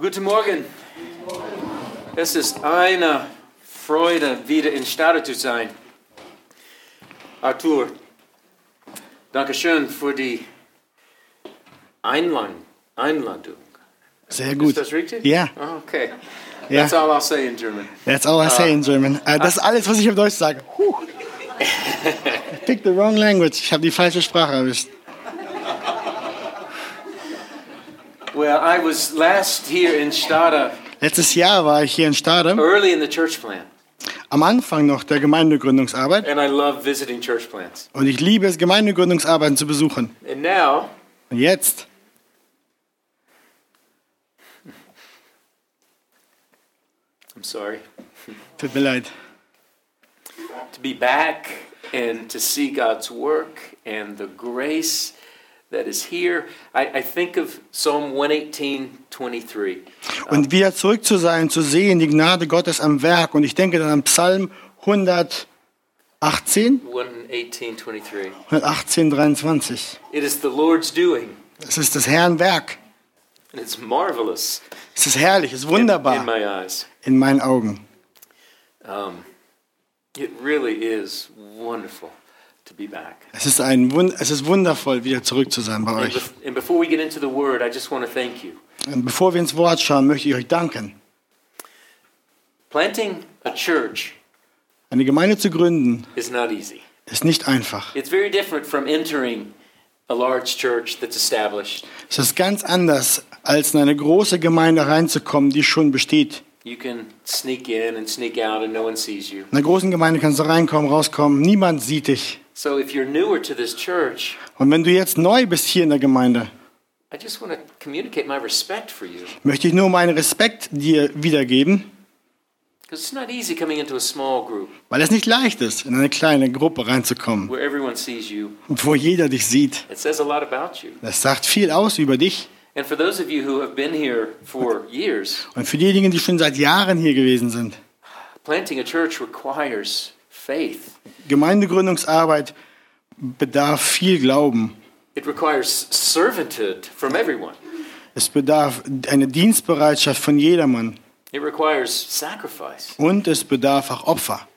Guten Morgen. Es ist eine Freude, wieder in Stade zu sein. Arthur, danke schön für die Einladung. Einladung. Sehr gut. Ist das richtig? Ja. Okay. Ja. That's all I'll say in German. That's all I say in German. Äh, das ist alles, was ich auf Deutsch sage. Huh. Pick the wrong language. Ich habe die falsche Sprache erwischt. Well, I was last here in Stade Letztes Jahr war ich hier in Stade, early in the church plant, am Anfang noch der Gemeindegründungsarbeit. and I love visiting church plants. Und ich liebe es, Gemeindegründungsarbeiten zu besuchen. And now, Und jetzt, I'm sorry, tut mir leid, to be back and to see God's work and the grace und wieder zurück zu sein, zu sehen, die Gnade Gottes am Werk. Und ich denke dann an Psalm 118, 118, 23. 118, 23. It is the Lord's doing, Es ist das Herrn Werk. and it's marvelous Es ist herrlich, es ist in, in wunderbar my eyes. in meinen Augen. Um, it really is wonderful. Es ist, ein, Wund- es ist wundervoll, wieder zurück zu sein bei euch. and before we get into the word, I just want to thank you. Und bevor wir ins Wort schauen, möchte ich euch danken. Planting a church Eine Gemeinde zu gründen, is not easy. ist nicht einfach. It's very different from entering a large church that's established. Es ist ganz anders, als in eine große Gemeinde reinzukommen, die schon besteht. You can sneak in and sneak out and no one sees you. In einer großen Gemeinde kannst du reinkommen, rauskommen, niemand sieht dich. So if you're newer to this church, Und wenn du jetzt neu bist hier in der Gemeinde, I just want to communicate my respect for you. möchte ich nur meinen Respekt dir wiedergeben, Because it's not easy coming into a small group weil es nicht leicht ist, in eine kleine Gruppe reinzukommen, where everyone sees you. wo jeder dich sieht. It says a lot about you. Das sagt viel aus über dich. And for those of you who have been here for years, Und für diejenigen, die schon seit Jahren hier gewesen sind, planting a church requires. Gemeindegründungsarbeit bedarf viel Glauben. It requires servanthood from everyone. Es bedarf eine Dienstbereitschaft von jedermann. It requires sacrifice. Und es bedarf auch Opfer.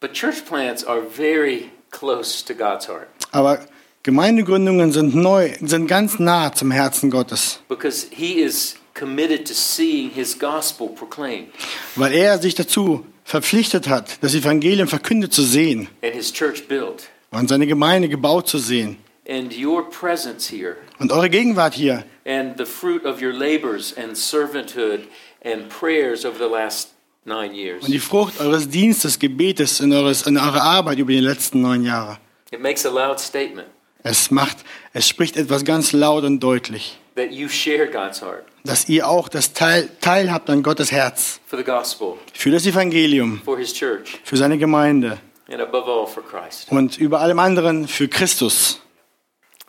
But church plants are very close to God's heart Aber Gemeindegründungen sind neu, sind ganz nah zum Herzen Gottes, because He is committed to seeing His gospel proclaimed weil er sich dazu verpflichtet hat, das Evangelium verkündet zu sehen and His church built. und seine Gemeinde gebaut zu sehen. And your presence here Und eure Gegenwart hier and the fruit of your labors and servanthood and prayers over the last nine years. und die Frucht eures Dienstes, Gebetes in, eures, in eurer Arbeit über die letzten neun Jahre. It makes a loud statement Es macht, es spricht etwas ganz laut und deutlich, that you share God's heart dass ihr auch das Teil, Teil habt an Gottes Herz for the gospel, für das Evangelium, for His church, für seine Gemeinde and above all for Christ. und über allem anderen für Christus.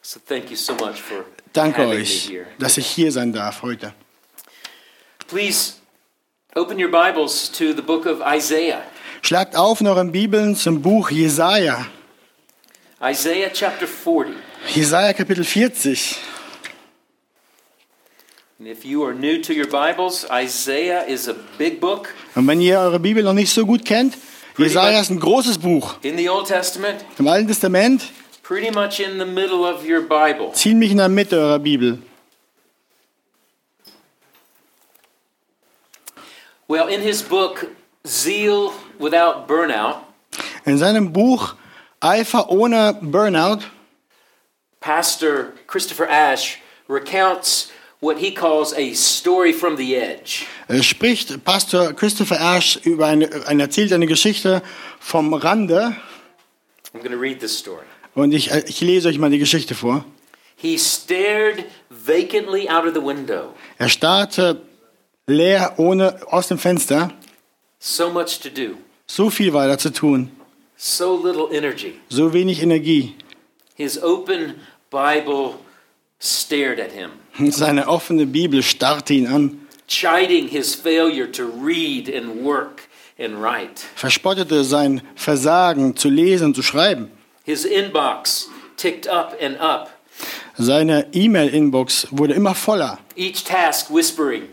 So thank you so much for Danke euch, dass ich hier sein darf heute. Please open your Bibles to the book of Isaiah. Schlagt auf in euren Bibeln zum Buch Jesaja. Isaiah chapter 40. Jesaja Kapitel 40. And if you are new to your Bibles, Isaiah is a big book Und wenn ihr eure Bibel noch nicht so gut kennt, Jesaja ist ein großes Buch. in the Old Testament, Im Alten Testament, pretty much in the middle of your Bible. ziemlich in der Mitte eurer Bibel. Well, in his book, Zeal Without Burnout, In seinem Buch Eifer ohne Burnout Pastor Christopher Ash recounts what he calls a story from the edge. äh, spricht Pastor Christopher Ash über eine, eine erzählt eine Geschichte vom Rande I'm going to read this story. und ich, äh, ich lese euch mal die Geschichte vor. He stared vacantly out of the window. Er starrte leer ohne aus dem Fenster. So much to do, So viel war da zu tun, so little energy. so wenig Energie. His open Bible stared at him, Seine offene Bibel starrte ihn an, chiding his failure to read and work and write. verspottete sein Versagen zu lesen und zu schreiben. His inbox ticked up and up. Seine E-Mail-Inbox wurde immer voller. Each task whispering,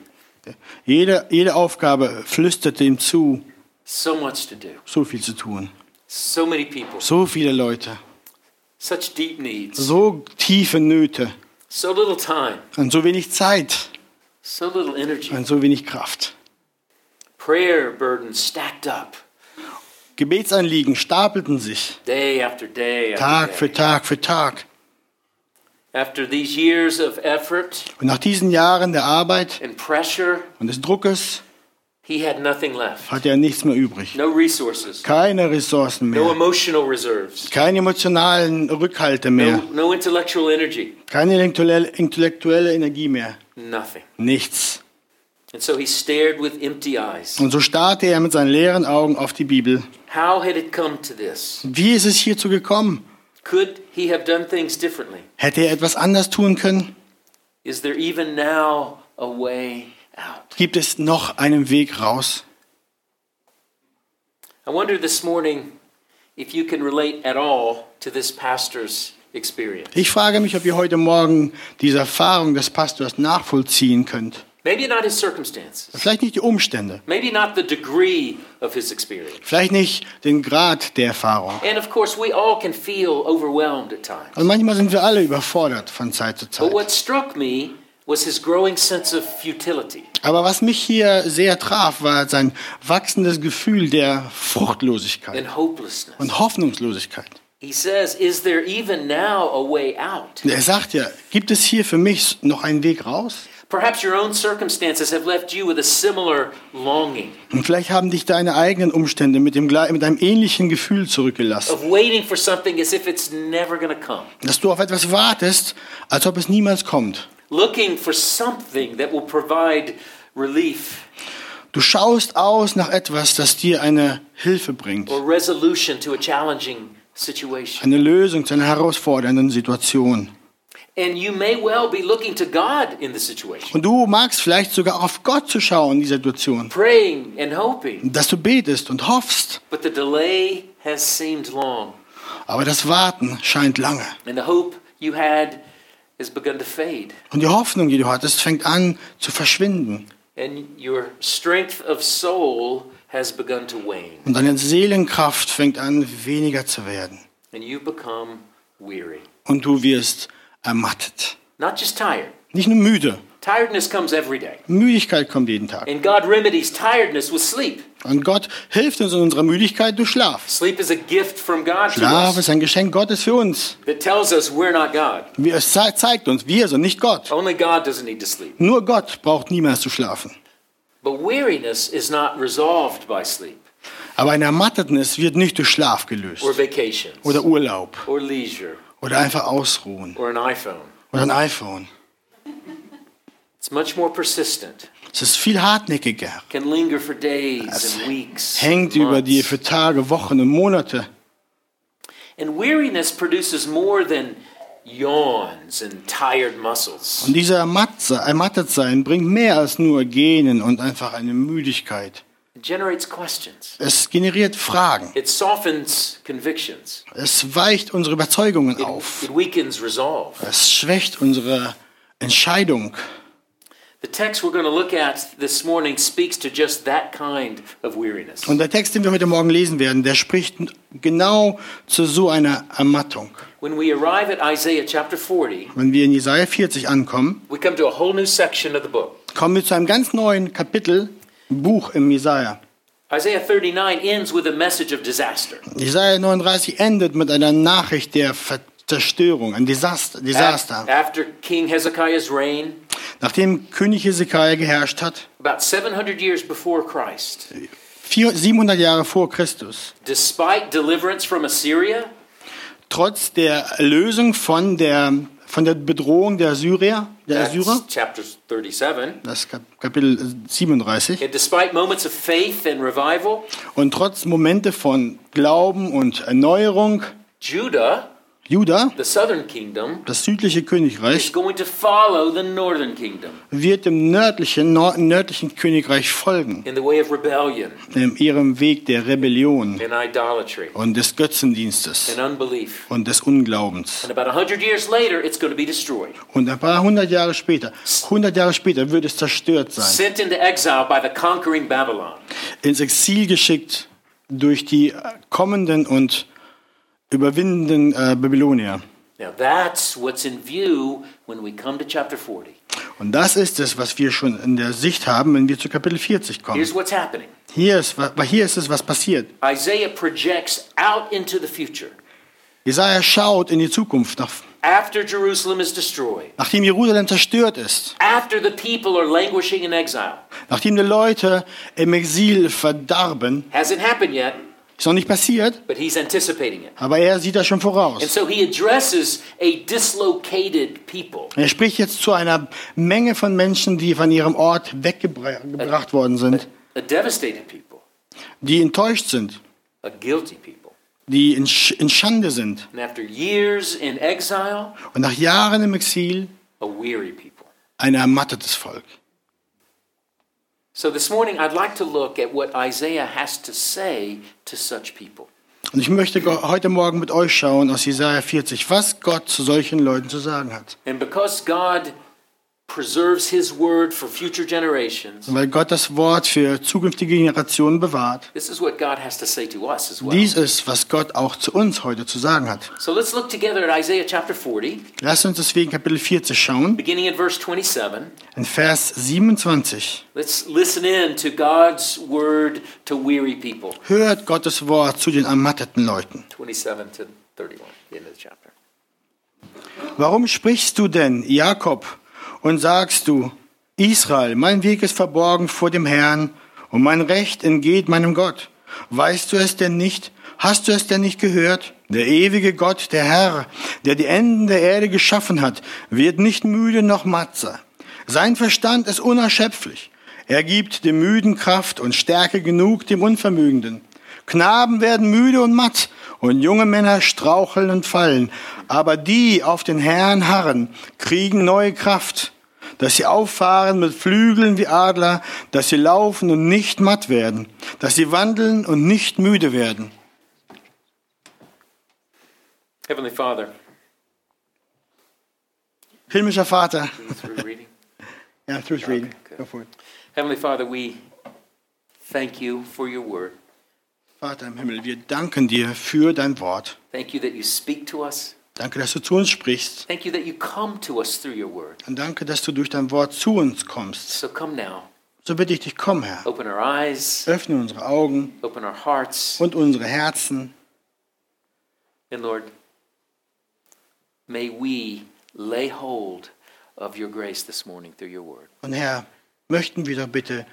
Jede, jede Aufgabe flüsterte ihm zu, so much to do, so viel zu tun. so many people, So viele Leute, such deep needs, so tiefe Nöte so little time, und so wenig Zeit so little energy. und so wenig Kraft. Prayer burdens stacked up Gebetsanliegen stapelten sich day after day after Tag day. für Tag für Tag. After these years of effort Und nach diesen Jahren der Arbeit and pressure, und des Druckes he had nothing left. hatte er nichts mehr übrig. No resources, Keine Ressourcen no mehr, emotional reserves, keine emotionalen Rückhalte mehr, no, no intellectual energy, keine intellektuelle, Energie mehr. nothing. Nichts. And so he stared with empty eyes. Und so starrte er mit seinen leeren Augen auf die Bibel. How had it come to this? Wie ist es hierzu gekommen? Could he have done things differently? Hätte er etwas anders tun können? Is there even now a way? Gibt es noch einen Weg raus? I wonder this morning if you can relate at all to this pastor's experience. Ich frage mich, ob ihr heute Morgen diese Erfahrung des Pastors nachvollziehen könnt. Maybe not his circumstances, Vielleicht nicht die Umstände, maybe not the degree of his experience. vielleicht nicht den Grad der Erfahrung. And of course, we all can feel overwhelmed at times. Und manchmal sind wir alle überfordert von Zeit zu But Zeit. what struck me was his growing sense of futility. Aber was mich hier sehr traf, war sein wachsendes Gefühl der Fruchtlosigkeit and hopelessness. und Hoffnungslosigkeit. He says, Is there even now a way out? Und er sagt ja, gibt es hier für mich noch einen Weg raus? Perhaps your own circumstances have left you with a similar longing Und vielleicht haben dich deine eigenen Umstände mit, dem, mit einem ähnlichen Gefühl zurückgelassen. Dass du auf etwas wartest, als ob es niemals kommt. Looking for something that will provide relief Du schaust aus nach etwas, das dir eine Hilfe bringt. or resolution to a challenging situation. Eine Lösung zu einer herausfordernden Situation. And you may well be looking to God in the situation, Und du magst vielleicht sogar auf Gott zu schauen in dieser Situation. praying and hoping, Dass du betest und hoffst. but the delay has seemed long, Aber das Warten scheint lange. and the hope you had has begun to fade. Und die Hoffnung, die du hattest, fängt an zu verschwinden. And your strength of soul has begun to wane, Und deine Seelenkraft fängt an, weniger zu werden. and you become weary. Und du wirst ermattet. Not just tired. Nicht nur müde. Tiredness comes every day. Müdigkeit kommt jeden Tag. And God remedies tiredness with sleep. Und Gott hilft uns in unserer Müdigkeit durch Schlaf. Sleep is a gift from God to Schlaf ist ein Geschenk Gottes für uns. that tells us we're not God. Wie Es ze- zeigt uns, wir sind nicht Gott. Only God doesn't need to sleep. Nur Gott braucht niemals zu schlafen. But weariness is not resolved by sleep Aber ein Ermattetnis wird nicht durch Schlaf gelöst. or vacations Oder Urlaub. or leisure Oder einfach ausruhen. or an iPhone. Oder ein iPhone. It's much more persistent, Es ist viel hartnäckiger. can linger for days and weeks. Hängt über dir für Tage, Wochen und Monate. And weariness produces more than yawns and tired muscles. Und dieser Ermatt- Ermattetsein bringt mehr als nur Gähnen und einfach eine Müdigkeit. Es generiert Fragen. Es weicht unsere Überzeugungen auf. Es schwächt unsere Entscheidung. The text we're going to look at this morning speaks to just that kind of weariness. Und der Text, den wir heute Morgen lesen werden, der spricht genau zu so einer Ermattung. When we arrive at Isaiah chapter 40, Wenn wir in Jesaja 40 ankommen, we come to a whole new section of the book. kommen wir zu einem ganz neuen Kapitel, Buch im Jesaja. Isaiah 39 ends with a message of disaster. Jesaja 39 endet mit einer Nachricht der Ver Zerstörung, ein Desaster. Af- Desaster. After King Hezekiah's reign, Nachdem König Hezekiah geherrscht hat, about 700 years before Christ, vier- 700 Jahre vor Christus, despite deliverance from Assyria, trotz der Erlösung von der, von der Bedrohung der Syrier, der Assyrer, that's chapter 37, das Kap- Kapitel 37, and despite moments of faith and revival, und trotz Momente von Glauben und Erneuerung, Judah Juda, the southern kingdom, das südliche is Königreich, going to follow the northern kingdom wird dem nördlichen, nördlichen Königreich folgen, in the way of rebellion in ihrem Weg der Rebellion und des Götzendienstes und des Unglaubens. And about a hundred years later, it's going to be destroyed, Und ein paar hundert Jahre später, hundert Jahre später wird es zerstört sein, sent into exile by the conquering Babylon. ins Exil geschickt durch die kommenden und überwindenden äh, Babylonier. Now that's what's in view when we come to chapter 40. Und das ist es, was wir schon in der Sicht haben, wenn wir zu Kapitel 40 kommen. Here's what's happening. Hier ist, hier ist es, was passiert. Isaiah projects out into the future. Jesaja schaut in die Zukunft, nach, After Jerusalem is destroyed, nachdem Jerusalem zerstört ist, after the people are languishing in exile, nachdem die Leute im Exil verdarben, hasn't happened yet, ist noch nicht passiert, but he's anticipating it. aber er sieht das schon And voraus. so he addresses a dislocated people. Er spricht jetzt zu einer Menge von Menschen, die von ihrem Ort weggebracht worden sind, a devastated people, die enttäuscht sind, a guilty people. die in, in Schande sind And after years in exile, und nach Jahren im Exil a weary people. ein ermattetes Volk. So this morning, I'd like to look at what Isaiah has to say to such people. Und ich möchte heute Morgen mit euch schauen aus Jesaja 40, was Gott zu solchen Leuten zu sagen hat. And because God preserves his word for future generations, Und weil Gott das Wort für zukünftige Generationen bewahrt. this is what God has to say to us as well. Dies ist, was Gott auch zu uns heute zu sagen hat. So let's look together at Isaiah chapter 40, Lasst uns deswegen Kapitel 40 schauen, beginning in verse 27. in Vers 27. Let's listen in to God's word to weary people. Hört Gottes Wort zu den ermatteten Leuten. 27 to 31, the end of the chapter. Warum sprichst du denn, Jakob, und sagst du, Israel, mein Weg ist verborgen vor dem Herrn und mein Recht entgeht meinem Gott? Weißt du es denn nicht? Hast du es denn nicht gehört? Der ewige Gott, der Herr, der die Enden der Erde geschaffen hat, wird nicht müde noch matze. Sein Verstand ist unerschöpflich. Er gibt dem Müden Kraft und Stärke genug dem Unvermögenden. Knaben werden müde und matt und junge Männer straucheln und fallen. Aber die auf den Herrn harren, kriegen neue Kraft, dass sie auffahren mit Flügeln wie Adler, dass sie laufen und nicht matt werden, dass sie wandeln und nicht müde werden. Heavenly Father, Himmlischer Vater, through ja, through reading. Okay, Go for it. Heavenly Father, we thank you for your word. Vater im Himmel, wir danken dir für dein Wort. Thank you that you speak to us. Danke, dass du zu uns sprichst. Thank you that you come to us through your word. Und danke, dass du durch dein Wort zu uns kommst. So come now. So bitte ich dich, komm, Herr. Open our eyes, Öffne unsere Augen open our hearts, und unsere Herzen. and Lord, may we lay hold of your grace this morning through your word. Und Herr, möchten wir doch bitte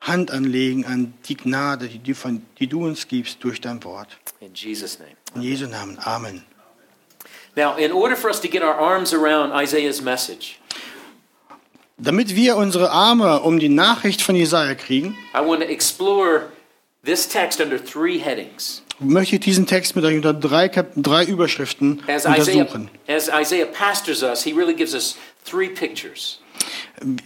Hand anlegen an die Gnade, die du, von, die du uns gibst durch dein Wort. In Jesus' name. In Jesu Namen. Amen. Now, in order for us to get our arms around Isaiah's message, Damit wir unsere Arme um die Nachricht von Jesaja kriegen, I want to explore this text under three headings. möchte ich diesen Text mit euch unter drei, Kap drei Überschriften As Isaiah, untersuchen. as Isaiah pastors us, he really gives us three pictures.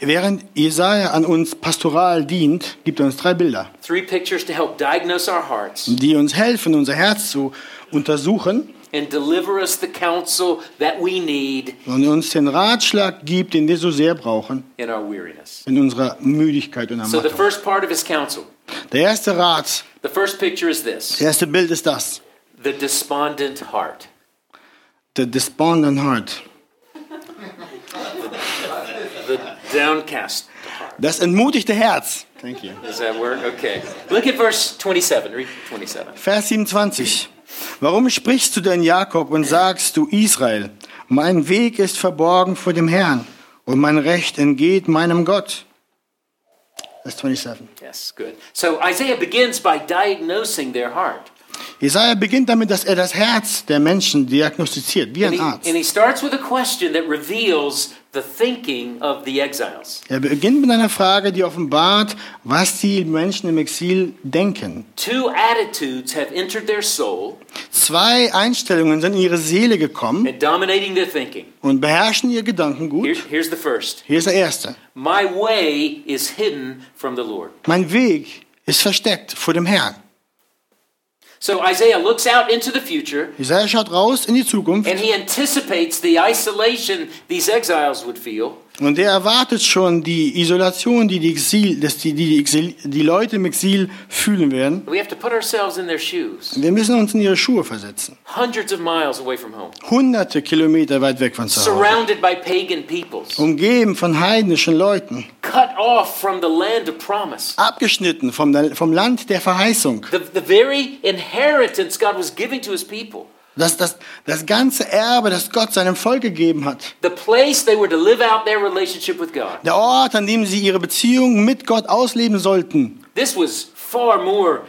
Während Jesaja an uns pastoral dient, gibt er uns drei Bilder, Three pictures to help diagnose our hearts die uns helfen, unser Herz zu untersuchen and deliver us the counsel that we need und uns den Ratschlag gibt, den wir so sehr brauchen in our weariness. in unserer Müdigkeit und So, the Ermattung. first part of his counsel, Der erste Rat, the first picture is this das erste Bild ist das, the despondent heart. the despondent heart, The downcast heart. das entmutigte Herz. Thank you. Does that work? Okay. Look at verse 27. Read 27. Vers 27. Warum sprichst du denn Jakob und sagst du Israel, mein Weg ist verborgen vor dem Herrn und mein Recht entgeht meinem Gott? Vers 27. Yes, good. So Isaiah begins by diagnosing their heart. Jesaja beginnt damit, dass er das Herz der Menschen diagnostiziert, wie ein Arzt. and he starts with a question that reveals the thinking of the exiles. Er beginnt mit einer Frage, die offenbart, was die Menschen im Exil denken. Two attitudes have entered their soul Zwei Einstellungen sind in ihre Seele gekommen and dominating their thinking. und beherrschen ihr the first Hier ist der erste. My way is hidden from the Lord. Mein Weg ist versteckt vor dem Herrn. So Isaiah looks out into the future Jesaja schaut raus in die Zukunft and he anticipates the isolation these exiles would feel. Und er erwartet schon die Isolation, die die, Exil, dass die, die, Exil, die Leute im Exil fühlen werden. Wir müssen uns in ihre Schuhe versetzen. hundreds of miles away from home, Hunderte Kilometer weit weg von zu Hause. surrounded by pagan peoples, Umgeben von heidnischen Leuten. cut off from the land of promise. Abgeschnitten vom, vom Land der Verheißung. The, the very inheritance God was giving to his people. Das, das, das ganze Erbe, das Gott seinem Volk gegeben hat. The place they were to live out their relationship with God. Der Ort, an dem sie ihre Beziehung mit Gott ausleben sollten. This was far more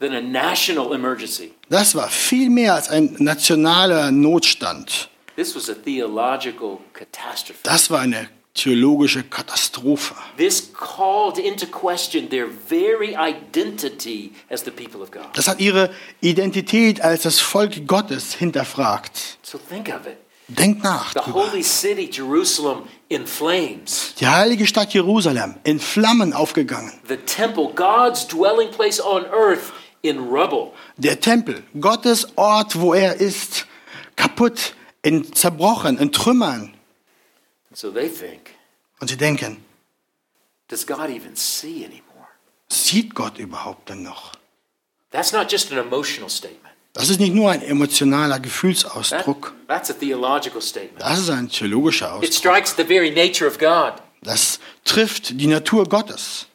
than a national emergency. Das war viel mehr als ein nationaler Notstand. This was a theological catastrophe. Das war eine theologische Katastrophe. This called into question their very identity as the people of God. Das hat ihre Identität als das Volk Gottes hinterfragt. So think of it. Denkt nach. The drüber. holy city, Jerusalem, in flames. Die heilige Stadt Jerusalem in Flammen aufgegangen. The temple, God's dwelling place on earth, in rubble. Der Tempel, Gottes Ort, wo er ist, kaputt, in zerbrochen, in Trümmern. So they think, Und sie denken, does God even see anymore? sieht Gott überhaupt denn noch? That's not just an emotional statement. Das ist nicht nur ein emotionaler That- Gefühlsausdruck. that's a theological statement. Das ist ein theologischer It Ausdruck. strikes the very nature of God. Das trifft die Natur Gottes.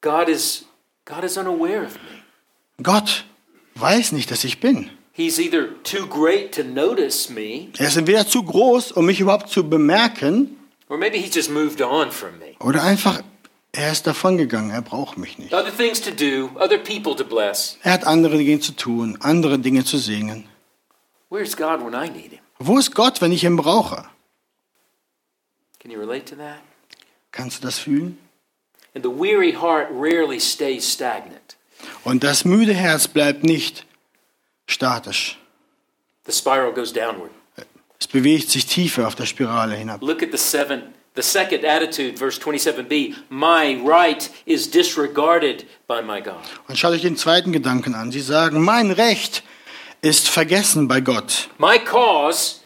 God is God is unaware of me. Gott weiß nicht, dass ich bin. He's either too great to notice me, Er ist entweder zu groß, um mich überhaupt zu bemerken, or maybe he's just moved on from me. oder einfach, er ist davongegangen, er braucht mich nicht. Other things to do, other people to bless. Er hat andere Dinge zu tun, andere Dinge zu singen. Where's God when I need him? Wo ist Gott, wenn ich ihn brauche? Can you relate to that? Kannst du das fühlen? And the weary heart rarely stays stagnant. Und das müde Herz bleibt nicht statisch. The spiral goes downward. Es bewegt sich tiefer auf der Spirale hinab. Look at the seven, the second attitude, verse 27b. My right is disregarded by my God. Und schaut euch den zweiten Gedanken an. Sie sagen, mein Recht ist vergessen bei Gott. My cause,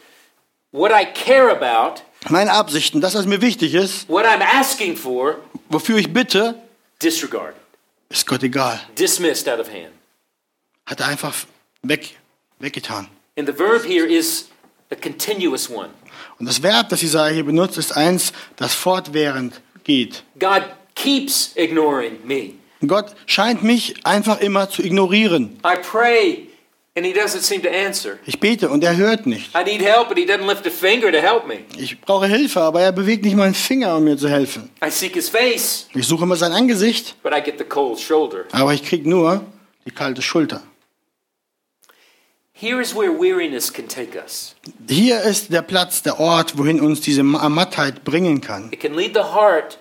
what I care about, Meine Absichten, das, was mir wichtig ist, what I'm asking for, wofür ich bitte, disregarded, ist Gott egal. dismissed out of hand. Hat er einfach weg, weggetan. And the verb here is a continuous one. Und das Verb, das Jesaja hier benutzt, ist eins, das fortwährend geht. God keeps ignoring me. Gott scheint mich einfach immer zu ignorieren. I pray and he doesn't seem to answer. Ich bete und er hört nicht. I need help and he doesn't lift a finger to help me. Ich brauche Hilfe, aber er bewegt nicht mal einen Finger, um mir zu helfen. I seek his face, Ich suche immer sein Angesicht, but I get the cold shoulder. aber ich kriege nur die kalte Schulter. Here is where weariness can take us. Hier ist der Platz, der Ort, wohin uns diese Mattheit bringen kann. It can lead the heart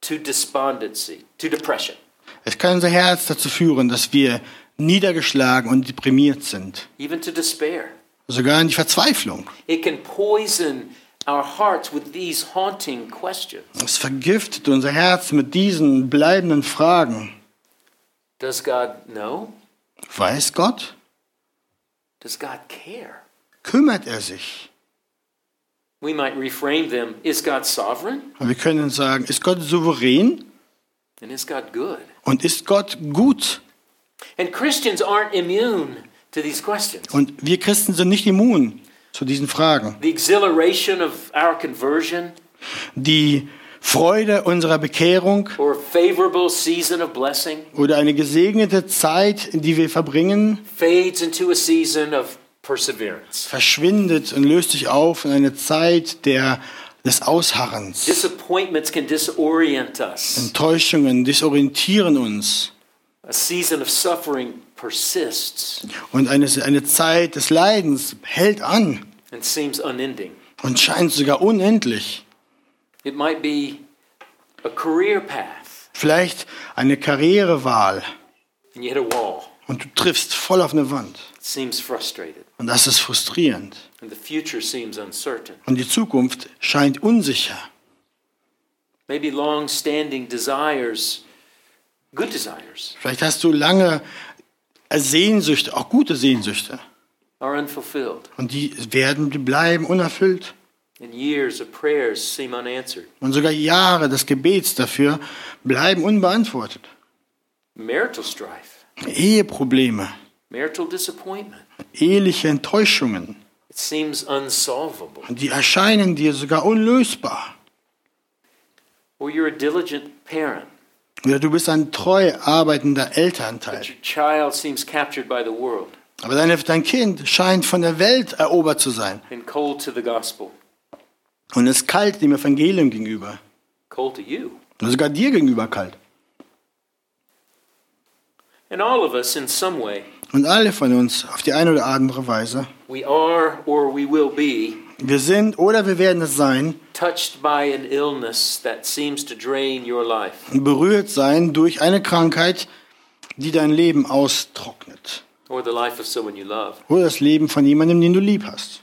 to despondency, to depression, Es kann unser Herz dazu führen, dass wir niedergeschlagen und deprimiert sind. even to despair. Sogar in die Verzweiflung. It can poison our hearts with these haunting questions. Es vergiftet unser Herz mit diesen bleibenden Fragen. Does God know? Weiß Gott? Does God care? Kümmert er sich? We might reframe them Is God sovereign? Und wir können sagen, ist Gott souverän And is God good? und ist Gott gut? And Christians aren't immune to these questions. Und wir Christen sind nicht immun zu diesen Fragen. The exhilaration of our conversion Die Freude unserer Bekehrung or favorable season of blessing oder eine gesegnete Zeit, die wir verbringen, fades into a season of perseverance. verschwindet und löst sich auf in eine Zeit der, des Ausharrens. Disappointments can disorient us. Enttäuschungen disorientieren uns. A season of suffering persists Und eine, eine Zeit des Leidens hält an and seems unending. und scheint sogar unendlich. It might be a career path, Vielleicht eine Karrierewahl and you hit a wall. und du triffst voll auf eine Wand. It seems frustrated, Und das ist frustrierend. and the future seems uncertain. Und die Zukunft scheint unsicher. Maybe long standing desires, good desires, Vielleicht hast du lange Sehnsüchte, auch gute Sehnsüchte. are unfulfilled, Und die werden, die bleiben unerfüllt. And years of prayers seem unanswered. Und sogar Jahre des Gebets dafür bleiben unbeantwortet. Eheprobleme, eheliche Enttäuschungen. It seems unsolvable. Und die erscheinen dir sogar unlösbar. Oder du bist ein treu arbeitender Elternteil. Aber dein Kind scheint von der Welt erobert zu sein and cold to the gospel, und ist kalt dem Evangelium gegenüber. cold to you. Und sogar dir gegenüber kalt. And all of us, in some way, Und alle von uns auf die eine oder andere Weise, we are or we will be wir sind oder wir werden es sein, touched by an illness that seems to drain your life. berührt sein durch eine Krankheit, die dein Leben austrocknet. or the life of someone you love, Oder das Leben von jemandem, den du lieb hast.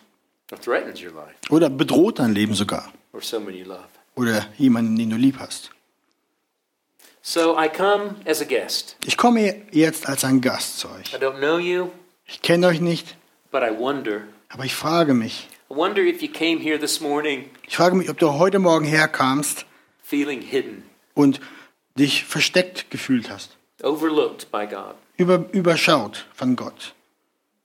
Oder bedroht dein Leben sogar. or someone you love. Oder jemanden, den du lieb hast. So I come as a guest. Ich komme jetzt als ein Gast zu euch. I don't know you, Ich kenne euch nicht, but I wonder. aber ich frage mich. I wonder if you came here this morning Ich frage mich, ob du heute Morgen herkamst feeling hidden, und dich versteckt gefühlt hast. overlooked by God. Über, überschaut von Gott.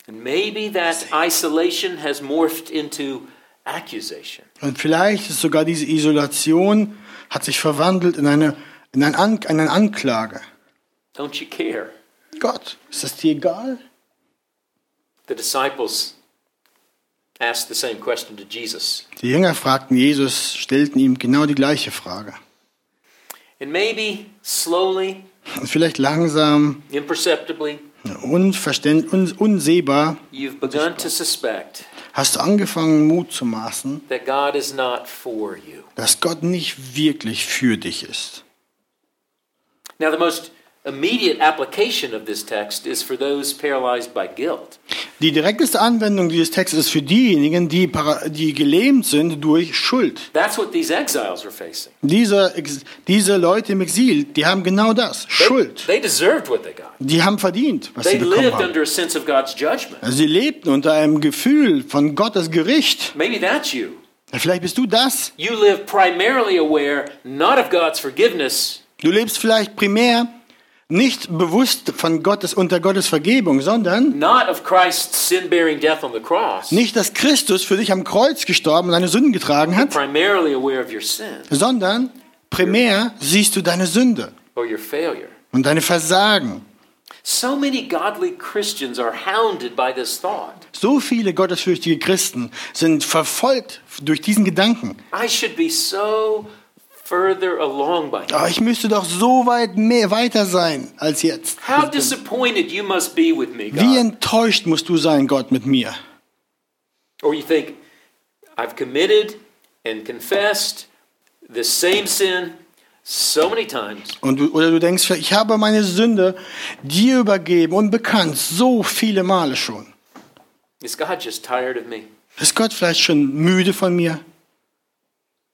And maybe that isolation has morphed into accusation. Und vielleicht ist sogar diese Isolation hat sich verwandelt in eine, in ein An, in eine Anklage. Don't you care? Gott, ist das dir egal? The disciples asked the same question to Jesus. Die Jünger fragten Jesus, stellten ihm genau die gleiche Frage. And maybe slowly, Und vielleicht langsam, imperceptibly, unverständ, un, unsehbar, hast du angefangen, Mut zu maßen, dass Gott nicht wirklich für dich ist. Now, the most immediate application of this text is for those paralyzed by guilt. Die direkteste Anwendung dieses Textes ist für diejenigen, die, die gelähmt sind durch Schuld. That's what these exiles are facing. Diese, diese Leute im Exil, die haben genau das, They, Schuld. they deserved what they got. Die haben verdient, was They sie bekommen lived haben. under a sense of God's judgment. Also sie lebten unter einem Gefühl von Gottes Gericht. Maybe that's you. Vielleicht bist du das. You live primarily aware not of God's forgiveness, Du lebst vielleicht primär nicht bewusst von Gottes unter Gottes Vergebung, sondern not of Christ's sin bearing death on the cross, nicht, dass Christus für dich am Kreuz gestorben und deine Sünden getragen hat, primarily aware of your sin sondern primär siehst du deine Sünde und deine Versagen. So many godly Christians are hounded by this thought. So viele gottesfürchtige Christen sind verfolgt durch diesen Gedanken. I should be so further along by now. Aber ich müsste doch so weit mehr weiter sein als jetzt. How disappointed you must be with me, Wie enttäuscht musst du sein, Gott, mit mir? Or you think, I've committed and confessed the same sin so many times. Und du, oder du denkst, ich habe meine Sünde dir übergeben und bekannt, so viele Male schon. Is God just tired of me? Ist Gott vielleicht schon müde von mir?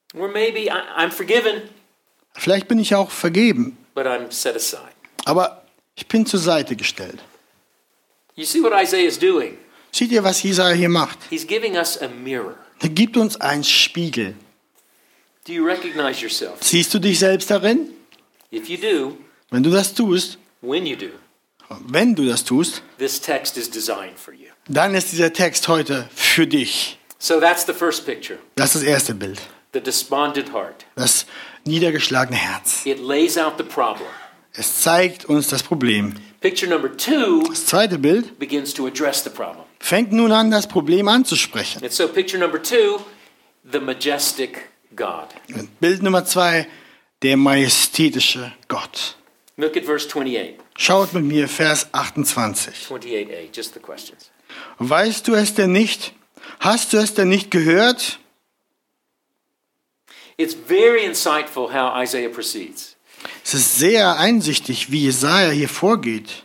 Or maybe I, I'm forgiven, Vielleicht bin ich auch vergeben, but I'm set aside. aber ich bin zur Seite gestellt. You see what Isaiah is doing? Seht ihr, was Jesaja hier macht? He's giving us a mirror. Er gibt uns einen Spiegel. Do you recognize yourself? Siehst du dich selbst darin? If you do, Wenn du das tust, when you do, wenn du das tust, this text is designed for you. dann ist dieser Text heute für dich. So that's the first picture Das ist das erste Bild. The despondent heart. Das niedergeschlagene Herz. It lays out the problem. Es zeigt uns das Problem. Picture number two Das zweite Bild begins to address the problem. fängt nun an, das Problem anzusprechen. And so, picture number two the majestic God. Bild Nummer zwei, der majestätische Gott. Look at verse 28. Schaut mit mir Vers 28. 28a, just the questions. Weißt du es denn nicht? Hast du es denn nicht gehört? It's very insightful how Isaiah proceeds. Es ist sehr einsichtig, wie Jesaja hier vorgeht.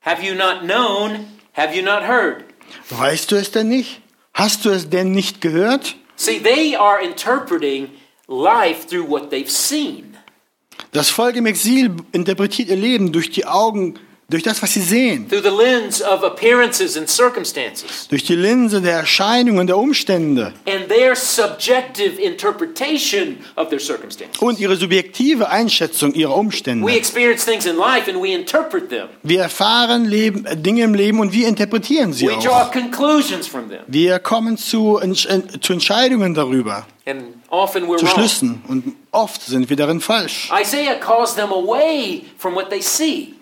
Have you not known? Have you not heard? Weißt du es denn nicht? Hast du es denn nicht gehört? See, they are interpreting life through what they've seen. Das Volk im Exil interpretiert ihr Leben durch die Augen, durch das, was sie sehen, through the lens of appearances and circumstances. durch die Linse der Erscheinungen, der Umstände And their subjective interpretation of their circumstances. und ihre subjektive Einschätzung ihrer We Umstände. experience things in life and we interpret them. Wir erfahren Leben, äh, Dinge im Leben und wir interpretieren sie We draw auch. conclusions from them. Wir kommen zu, äh, zu Entscheidungen darüber, And often we're zu wrong. Schlüssen und oft sind wir darin falsch. Isaiah calls them away from what they see.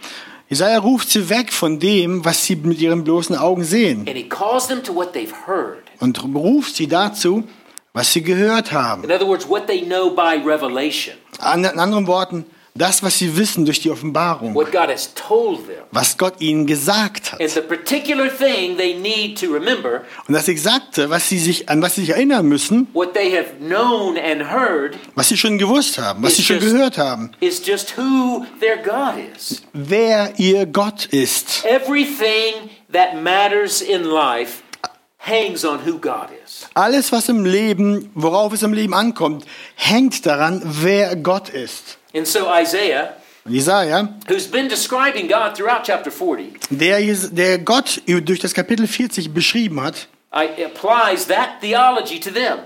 Jesaja ruft sie weg von dem, was sie mit ihren bloßen Augen sehen And he calls them to what they've heard. und ruft sie dazu, was sie gehört haben. In other words, what they know by revelation, An, in anderen Worten, das, was sie wissen durch die Offenbarung, what God has told them. was Gott ihnen gesagt hat. And the particular thing they need to remember, Und das Exakte, was sie sich, an was sie sich erinnern müssen, was sie schon gewusst haben, was sie schon gehört haben, is just who their God is. wer ihr Gott ist. Everything that matters in life hangs on who God is. Alles, was im Leben, worauf es im Leben ankommt, hängt daran, wer Gott ist. And so Isaiah, Und Jesaja, who's been describing God throughout chapter 40, der, der Gott durch das Kapitel 40 beschrieben hat, applies that theology to them.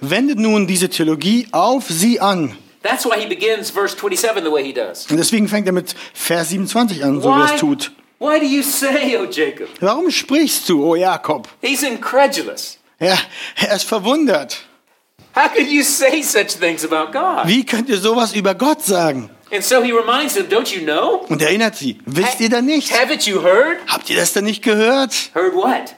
wendet nun diese Theologie auf sie an. That's why he begins verse 27 the way he does. Und deswegen fängt er mit Vers 27 an, so wie er es tut. why do you say, O Jacob? Warum sprichst du, o Jakob? He's incredulous. Ja, er ist verwundert. How could you say such things about God? Wie könnt ihr sowas über Gott sagen? And so he reminds them, don't you know? Und erinnert sie, wisst ihr denn nicht? Haven't you heard? Habt ihr das denn nicht gehört? Heard what?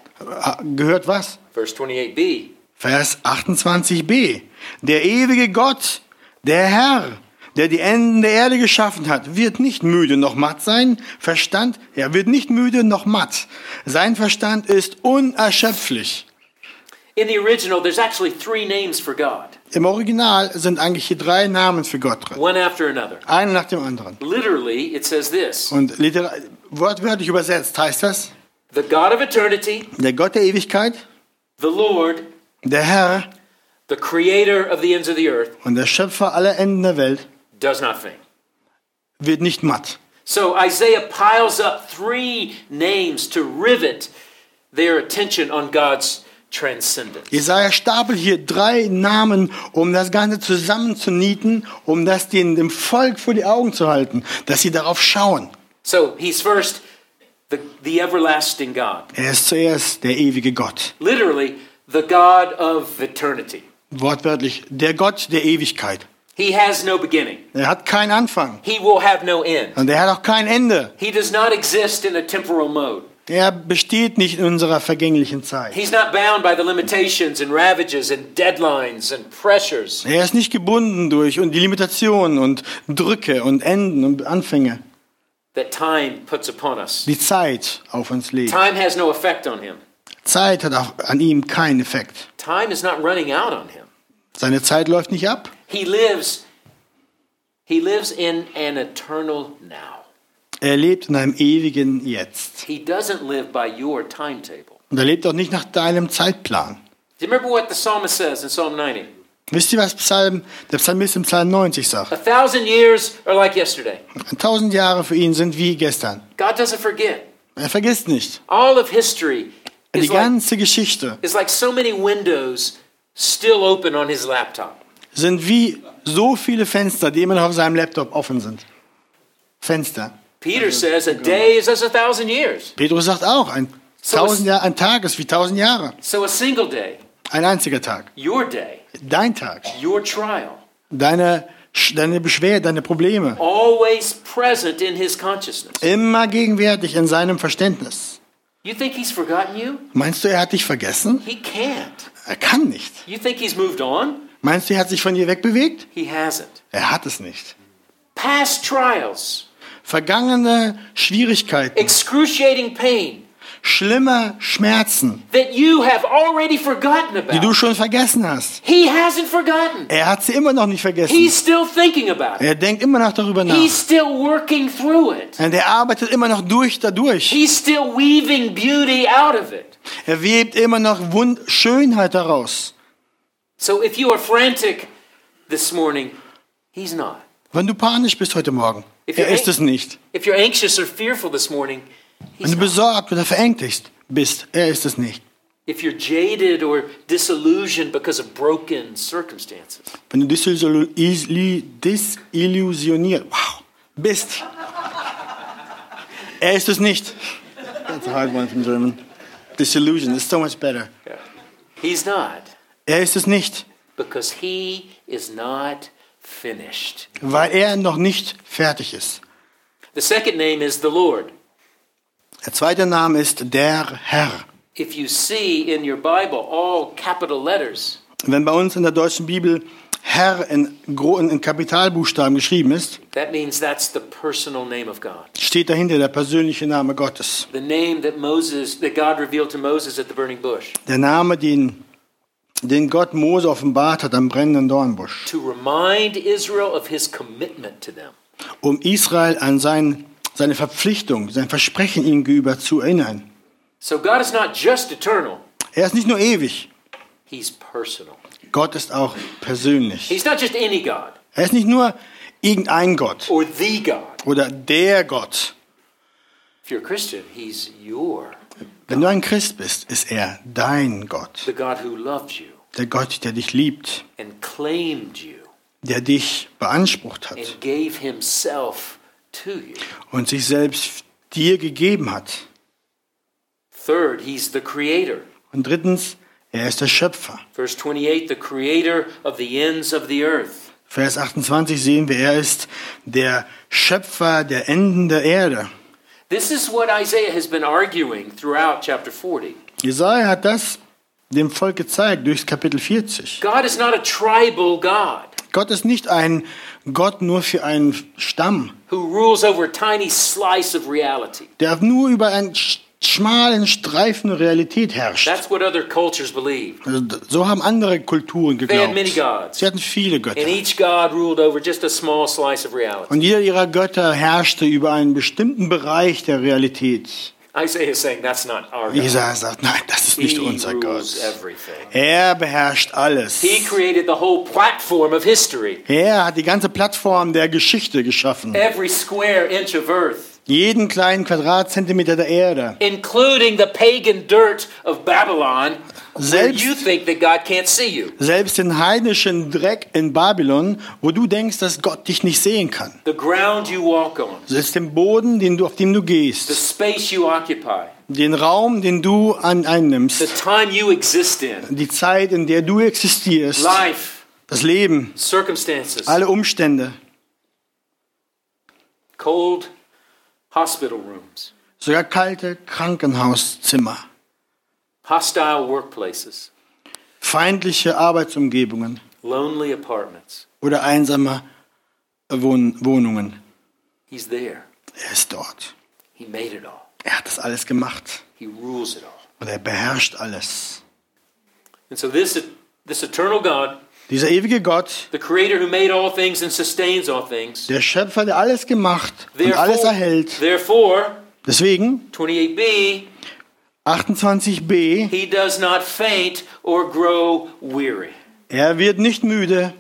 Gehört was? Verse 28b. Vers 28b. Der ewige Gott, der Herr, der die Enden der Erde geschaffen hat, wird nicht müde noch matt sein. Verstand, er wird nicht müde noch matt. Sein Verstand ist unerschöpflich. In the original, there's actually three names for God, Im Original sind eigentlich hier drei Namen für Gott drin. one after another. Einer nach dem anderen. Literally, it says this Und literal, wortwörtlich übersetzt heißt das, The God of eternity, der Gott der Ewigkeit, the Lord, der Herr the creator of the ends of the earth, und der Schöpfer aller Enden der Welt does not faint. wird nicht matt. So Isaiah piles up three names to rivet their attention on God's. Jesaja stapelt hier drei Namen, um das Ganze zusammenzunieten, um das den, dem Volk vor die Augen zu halten, dass sie darauf schauen. So he's first the, the everlasting God, Er ist zuerst der ewige Gott. literally, the God of eternity. Wortwörtlich, der Gott der Ewigkeit. He has no beginning, Er hat keinen Anfang he will have no end. und er hat auch kein Ende. He does not exist in a temporal mode. Er besteht nicht in unserer vergänglichen Zeit. He's not bound by the limitations and ravages and deadlines and pressures Er ist nicht gebunden durch und die Limitationen und Drücke und Enden und Anfänge, that time puts upon us. die Zeit auf uns legt. Time has no effect on him. Zeit hat auch an ihm keinen Effekt. Time is not running out on him. Seine Zeit läuft nicht ab. He lives he lives in an eternal now. Er lebt in einem ewigen Jetzt. He doesn't live by your timetable. Und er lebt auch nicht nach deinem Zeitplan. Do you remember what the psalmist says in Psalm 90? Wisst ihr, was Psalm, der Psalmist im Psalm 90 sagt? A thousand years are like yesterday. Tausend Jahre für ihn sind wie gestern. God doesn't forget. Er vergisst nicht. All of history Die is like, ganze Geschichte is like so many windows still open on his laptop. sind wie so viele Fenster, die immer noch auf seinem Laptop offen sind. Fenster. Peter says a day is as a thousand years. Petrus sagt auch, ein, tausend Jahr, ein Tag ist wie tausend Jahre. So a single day, Ein einziger Tag. your day, Dein Tag. your trial, Deine, deine Beschwerde, deine Probleme. always present in his consciousness. Immer gegenwärtig in seinem Verständnis. You think he's forgotten you? Meinst du, er hat dich vergessen? He can't. Er kann nicht. You think he's moved on? Meinst du, er hat sich von dir wegbewegt? He hasn't. Er hat es nicht. Past trials, Vergangene Schwierigkeiten, excruciating pain, schlimme Schmerzen, that you have already forgotten die du about. schon vergessen hast. He hasn't forgotten. Er hat sie immer noch nicht vergessen. He's still thinking about it. Er denkt immer noch darüber nach. He's still working through it. Und er arbeitet immer noch durch dadurch. He's still weaving beauty out of it. Er webt immer noch Wund Schönheit daraus. So if you are frantic this morning, he's not. Wenn du panisch bist heute Morgen, If er ist es nicht. If you're anxious or fearful this morning, Wenn du besorgt oder verängstigt bist, er ist es nicht. If you're jaded or disillusioned because of broken circumstances, Wenn du disillusioniert wow, bist, er ist es nicht. That's a hard one from German. Disillusion is so much better. he's not. Er ist es nicht, Because he is not finished. weil er noch nicht fertig ist. The second name is the Lord. Der zweite Name ist der Herr. If you see in your Bible all capital letters, Wenn bei uns in der deutschen Bibel Herr in, in Kapitalbuchstaben geschrieben ist, that means that's the personal name of God. steht dahinter der persönliche Name Gottes. The name that Moses, that God revealed to Moses at the burning bush Der Name, den, den Gott Mose offenbart hat am brennenden Dornbusch, to remind Israel of his commitment to them. um Israel an sein, seine Verpflichtung, sein Versprechen ihm gegenüber zu erinnern. So God is not just eternal, Er ist nicht nur ewig, he's personal. Gott ist auch persönlich. He's not just any God Er ist nicht nur irgendein Gott or the God. oder der Gott. If you're a Christian, he's your, Wenn du ein Christ bist, ist er dein Gott. the God who loved you Der Gott, der dich liebt, and claimed you der dich beansprucht hat and gave himself to you. und sich selbst dir gegeben hat. Third, he's the creator. Und drittens, er ist der Schöpfer. Verse 28, the creator of the ends of the earth. Vers 28 sehen wir, er ist der Schöpfer der Enden der Erde. This is what Isaiah has been arguing throughout chapter 40. Jesaja hat das dem Volk gezeigt durch Kapitel 40. God is not a tribal God Gott ist nicht ein Gott nur für einen Stamm, who rules over a tiny slice of reality. der nur über einen sch- schmalen Streifen Realität herrscht. That's what other cultures believed. Also, So haben andere Kulturen They had many geglaubt. gods. Sie hatten viele Götter. And each God ruled over just a small slice of reality. Und jeder ihrer Götter herrschte über einen bestimmten Bereich der Realität. Isaiah is saying that's not our God. Jesaja sagt, nein, das ist nicht He unser Gott. Er beherrscht alles. Er hat die ganze Plattform der Geschichte geschaffen. every square inch of earth, Jeden kleinen Quadratzentimeter der Erde. including the pagan dirt of Babylon, where Selbst- you think that God can't see you. Selbst den heidnischen Dreck in Babylon, wo du denkst, dass Gott dich nicht sehen kann. The ground you walk on, Selbst den Boden, den du, auf dem du the gehst. space you occupy, Den Raum, den du an, the einnimmst. time you exist in, Die Zeit, in der du existierst. life, Das Leben. circumstances, Alle Umstände. cold hospital rooms, Sogar kalte Krankenhauszimmer. hostile workplaces, Feindliche Arbeitsumgebungen. lonely apartments. Oder einsame Wohn Wohnungen. He's there. Er ist dort. He made it all. Er hat das alles gemacht. He rules it all. Und er beherrscht alles. And so this this eternal God, Dieser ewige Gott, things der Schöpfer, der alles gemacht und alles erhält. Deswegen 28b, 28b, he does not faint or grow weary. er wird nicht müde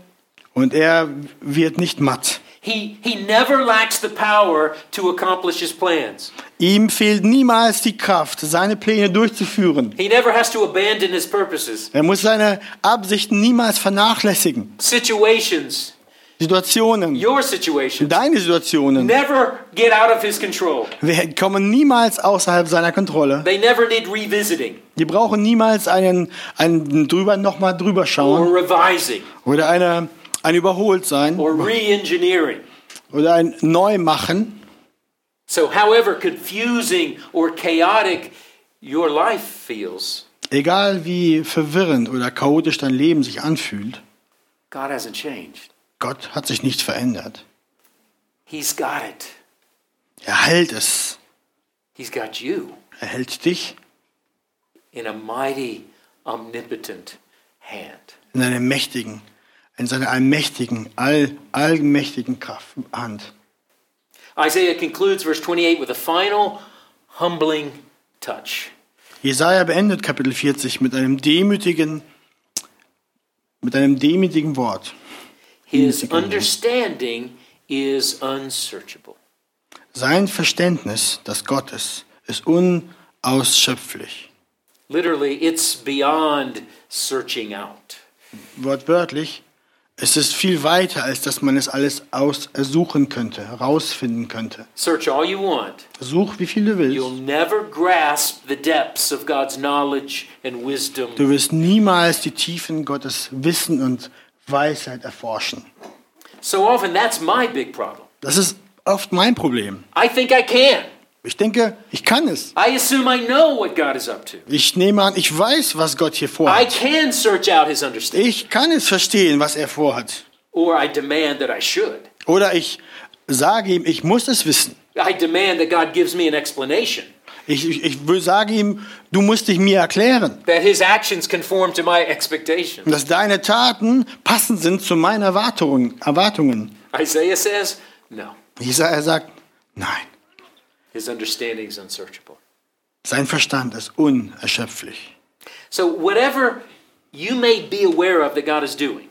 und er wird nicht matt. He, he never lacks the power to accomplish his plans. Ihm fehlt niemals die Kraft, seine Pläne durchzuführen. He never has to abandon his purposes. Er muss seine Absichten niemals vernachlässigen. Situations, Situationen, your situations, deine Situationen, never get out of his control. wir kommen niemals außerhalb seiner Kontrolle. They never need revisiting Die brauchen niemals einen, einen drüber, nochmal drüber or schauen revising oder eine, ein Überholtsein oder ein Neumachen. So, however confusing or chaotic your life feels, Egal wie verwirrend oder chaotisch dein Leben sich anfühlt, God hasn't changed. Gott hat sich nicht verändert. He's got it. Er hält es. He's got you. Er hält dich in a mighty, omnipotent hand. in seiner mächtigen, in seiner allmächtigen, all, allmächtigen Kraft, Hand. Isaiah concludes verse 28 with a final humbling touch. Jesaja beendet Kapitel 40 mit einem demütigen, mit einem demütigen Wort. His understanding is unsearchable. Sein Verständnis, das Gottes, ist unausschöpflich. Literally, it's beyond searching out. Wortwörtlich, es ist viel weiter, als dass man es alles ausersuchen könnte, herausfinden könnte. Search all you want. Such, wie viel du You'll willst. never grasp the depths of God's knowledge and wisdom. Du wirst niemals die Tiefen Gottes Wissen und Weisheit erforschen. So often, that's my big problem. Das ist oft mein Problem. I think I can. Ich denke, ich kann es. I assume I know what God is up to. Ich nehme an, ich weiß, was Gott hier I vorhat. can search out His understanding. Ich kann es verstehen, was er vorhat. Or I demand that I should. Oder ich sage ihm, ich muss es wissen. I demand that God gives me an explanation. Ich, ich, ich will- sage ihm, du musst dich mir erklären. That His actions conform to my expectations. Dass deine Taten passend sind zu meinen Erwartungen. Erwartungen. Isaiah says, no. Jesaja sagt, nein, His understanding is unsearchable. sein Verstand ist unerschöpflich. So, whatever you may be aware of that God is doing,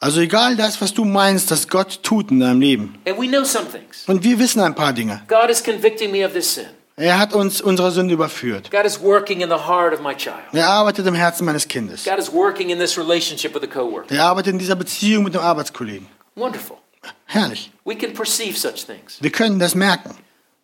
Also egal das, was du meinst, dass Gott tut in deinem Leben. and we know some things. Und wir wissen ein paar Dinge. God is convicting me of this sin. Er hat uns unsere Sünde überführt. God is working in the heart of my child. Er arbeitet im Herzen meines Kindes. God is working in this relationship with a coworker. Er arbeitet in dieser Beziehung mit dem Arbeitskollegen. Wonderful. Herrlich. We can perceive such things. Wir können das merken.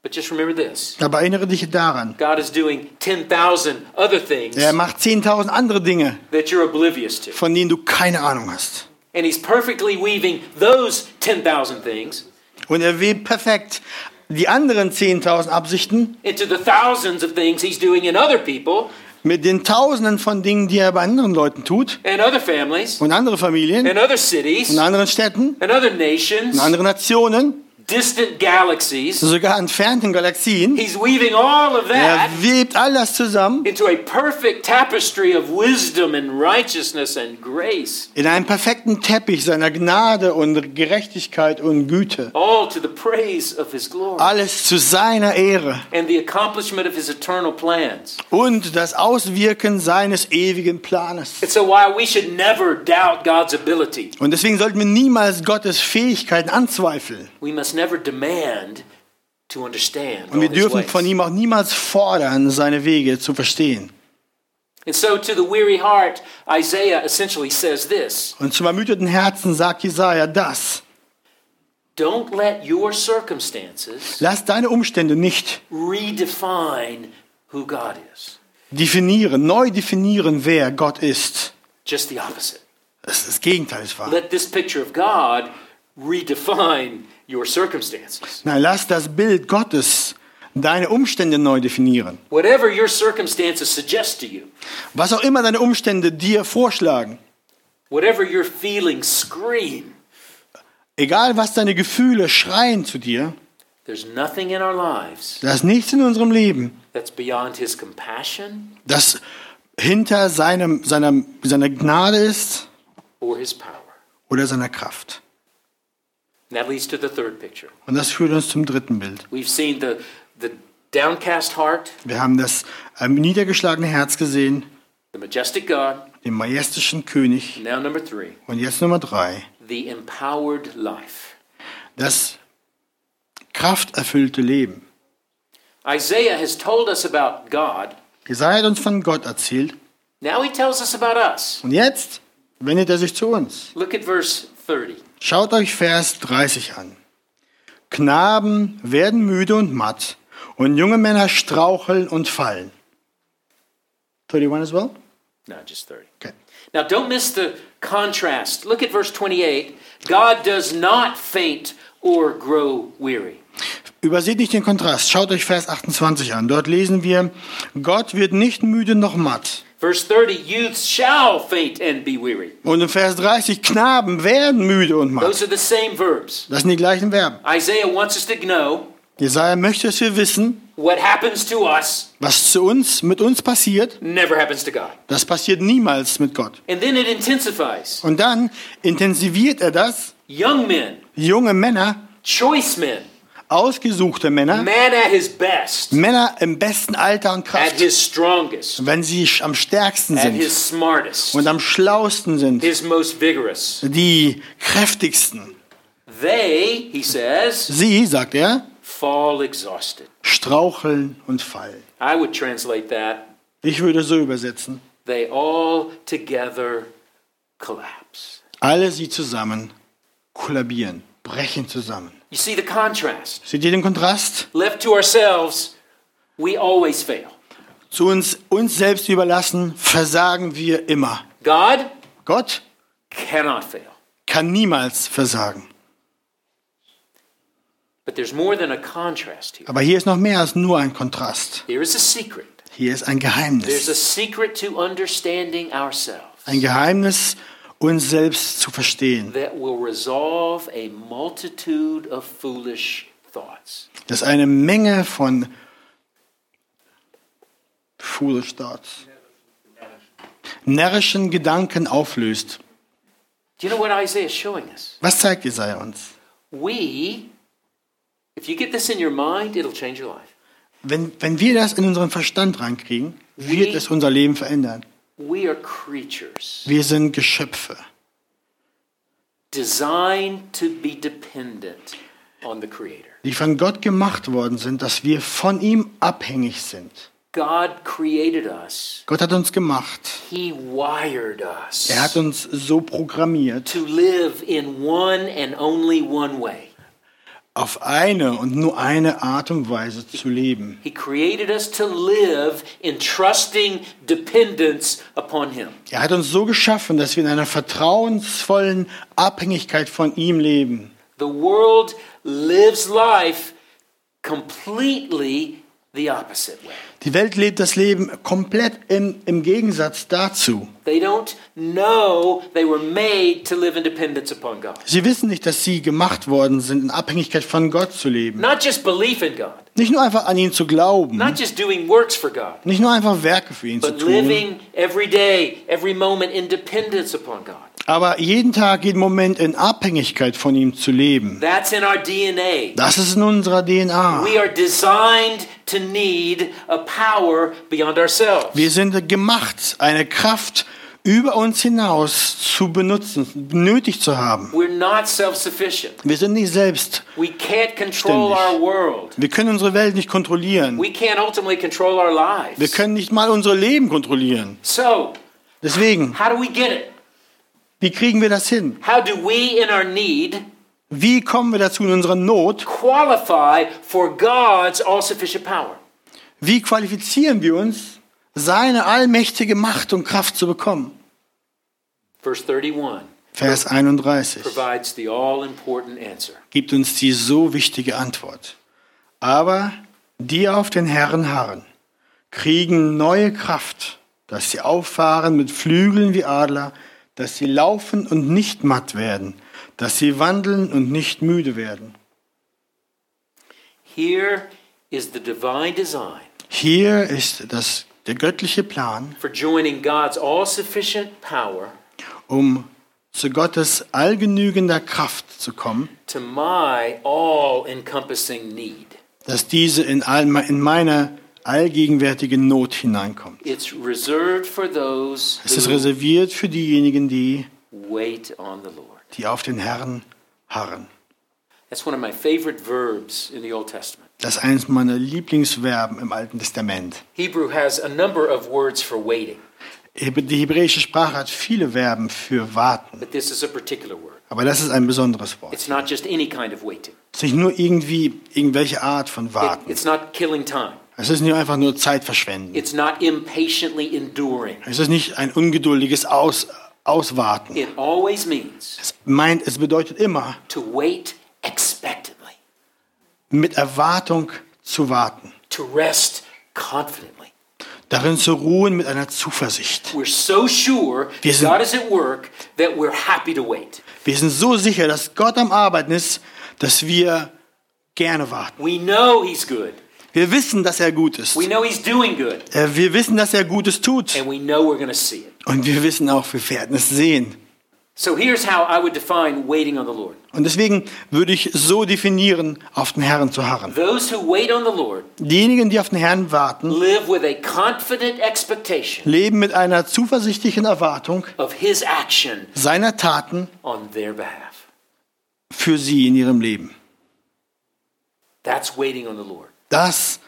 But just remember this Aber erinnere dich daran. God is doing 10,000 other things Er macht 10.000 andere Dinge, that you're oblivious to. von denen du keine Ahnung hast. And He's perfectly weaving those 10,000 things Und er webt perfekt die anderen 10.000 Absichten into the thousands of things He's doing in other people mit den Tausenden von Dingen, die er bei anderen Leuten tut and other families und andere Familien and other cities und anderen Städten and other nations, und andere Nationen, distant galaxies. sogar entfernten Galaxien. He's weaving all of Er that webt all das zusammen into a perfect tapestry of wisdom and righteousness and grace, in einen perfekten Teppich seiner Gnade und Gerechtigkeit und Güte. all to the praise of His glory Alles zu seiner Ehre and the accomplishment of His eternal plans. und das Auswirken seines ewigen Planes. And so, while we should never doubt God's ability, Und deswegen sollten wir niemals Gottes Fähigkeiten anzweifeln. we must never demand to understand Und wir dürfen von ihm auch niemals fordern, seine Wege zu verstehen. And so, to the weary heart, Isaiah essentially says this Und zum ermüdeten Herzen sagt Jesaja das. Don't let your circumstances Lass deine Umstände nicht redefine who God is. definieren, neu definieren, wer Gott ist. Just the opposite. Das ist das Gegenteil ist wahr. Let this picture of God redefine your circumstances. Nein, lass das Bild Gottes deine Umstände neu definieren. Whatever your circumstances suggest to you, Was auch immer deine Umstände dir vorschlagen, whatever your feelings scream, egal was deine Gefühle schreien zu dir, there's nothing in our lives da ist nichts in unserem Leben, that's beyond His compassion das hinter seinem, seiner, seiner Gnade ist or His power. oder seiner Kraft. That leads to the third picture. Und das führt uns zum dritten Bild. We've seen the, the downcast heart, Wir haben das ähm, niedergeschlagene Herz gesehen, the majestic God. den majestischen König. Now, number three, Und jetzt Nummer drei, the empowered life. das krafterfüllte Leben. Isaiah has told us about God. Jesaja hat uns von Gott erzählt. Now he tells us about us. Und jetzt wendet er sich zu uns. Look at verse 30. Schaut euch Vers 30 an. Knaben werden müde und matt und junge Männer straucheln und fallen. 31 as well? No, just 30. Okay. Now, don't miss the contrast. Look at verse 28. God does not faint or grow weary. Überseht nicht den Kontrast. Schaut euch Vers 28 an. Dort lesen wir, Gott wird nicht müde noch matt. Verse 30 Youths shall faint and be weary. Und in Vers 30, Knaben werden müde und matt. Those are the same verbs. Das sind die gleichen Verben. Isaiah wants us to know Jesaja möchte, dass wir wissen, what happens to us Was zu uns, mit uns passiert, never happens to God. das passiert niemals mit Gott. And then it intensifies. Und dann intensiviert er das. Young men, Junge Männer, choice men, ausgesuchte Männer, man at his best, Männer im besten Alter und at Kraft, his strongest, wenn sie am stärksten at sind his smartest, und am schlausten sind, his most vigorous. die kräftigsten. They, he says, Sie, sagt er, fall exhausted. straucheln und fallen. I would translate that Ich würde so übersetzen. they all together collapse. Alle sie zusammen kollabieren, brechen zusammen. You see the contrast. Seht ihr den Kontrast? Left to ourselves, we always fail. Zu uns, uns selbst überlassen, versagen wir immer. God Gott cannot fail. kann niemals versagen. But there's more than a contrast here. Aber hier ist noch mehr als nur ein Kontrast. There is a secret. Hier ist ein There's a Geheimnis. secret to understanding ourselves Ein Geheimnis, uns selbst zu verstehen. that will resolve a multitude of foolish thoughts. Das eine Menge von foolish thoughts, närrischen Gedanken auflöst. Isaiah? Was zeigt Jesaja uns? We, if you get this in your mind, it'll change your life. Wenn, wenn wir das in unseren Verstand reinkriegen, wird es unser Leben verändern. We are creatures Wir sind Geschöpfe, designed to be dependent on the Creator. die von Gott gemacht worden sind, dass wir von ihm abhängig sind. God created us. Gott hat uns gemacht. He wired us Er hat uns so programmiert, to live in one and only one way. Auf eine und nur eine Art und Weise zu leben. He created us to live in trusting dependence upon Him. Er hat uns so geschaffen, dass wir in einer vertrauensvollen Abhängigkeit von ihm leben. The world lives life completely the opposite way. Die Welt lebt das Leben komplett im, im Gegensatz dazu. They don't know they were made to live in dependence upon God. Sie wissen nicht, dass sie gemacht worden sind, in Abhängigkeit von Gott zu leben. Not just belief in God, Nicht nur einfach an ihn zu glauben, not just doing works for God, nicht nur einfach Werke für ihn zu but tun, living every day, every moment in dependence upon God. aber jeden Tag, jeden Moment in Abhängigkeit von ihm zu leben. That's in our DNA. Das ist in unserer DNA. We are designed to need a power beyond ourselves. Wir sind gemacht, eine Kraft über uns hinaus zu benutzen, nötig zu haben. Wir sind nicht selbst. We can't control Ständig. our world. Wir können unsere Welt nicht kontrollieren. We can't ultimately control our Wir können nicht mal unser Leben kontrollieren. So, Deswegen, how do we get it? wie kriegen wir das hin? How do we, in our need, Wie kommen wir dazu in unserer Not? qualify for God's all sufficient power? Wie qualifizieren wir uns, seine allmächtige Macht und Kraft zu bekommen? Verse 31 Vers 31 provides the all important answer. gibt uns die so wichtige Antwort. Aber die auf den Herrn harren, kriegen neue Kraft, dass sie auffahren mit Flügeln wie Adler, dass sie laufen und nicht matt werden, dass sie wandeln und nicht müde werden. Here is the divine design Hier ist das, der göttliche Plan, um zu Gottes allgenügender Kraft zu kommen, dass diese in, all, in meine allgegenwärtige Not hineinkommt. Es ist reserviert für diejenigen, die, die auf den Herrn harren. That's one of my favorite verbs in the Old Testament. Das ist eines meiner Lieblingsverben im Alten Testament. Hebrew has a number of words for waiting, Die hebräische Sprache hat viele Verben für warten, but this is a particular word. aber das ist ein besonderes Wort. It's not just any kind of waiting. Es ist nicht nur irgendwie irgendwelche Art von It- Warten. it's not killing time. Es ist nicht einfach nur Zeit verschwenden. It's not impatiently enduring. Es ist nicht ein ungeduldiges Aus, Auswarten. It always means Es meint, es bedeutet immer, to wait expectantly, mit Erwartung zu warten, to rest confidently. darin zu ruhen mit einer Zuversicht. We're so sure Wir sind- God is at work that we're happy to wait. Wir sind so sicher, dass Gott am Arbeiten ist, dass wir gerne warten. We know He's good. Wir wissen, dass er gut ist. We know He's doing good. Äh, Wir wissen, dass er Gutes tut. And we know we're going to see it. Und wir wissen auch, wir werden es sehen. So here's how I would define waiting on the Lord. Und deswegen würde ich so definieren, auf den Herrn zu harren. Those who wait on the Lord Diejenigen, die auf den Herrn warten, live with a confident expectation leben mit einer zuversichtlichen Erwartung of His action seiner Taten on their behalf. für sie in ihrem Leben. That's waiting on the Lord. Das,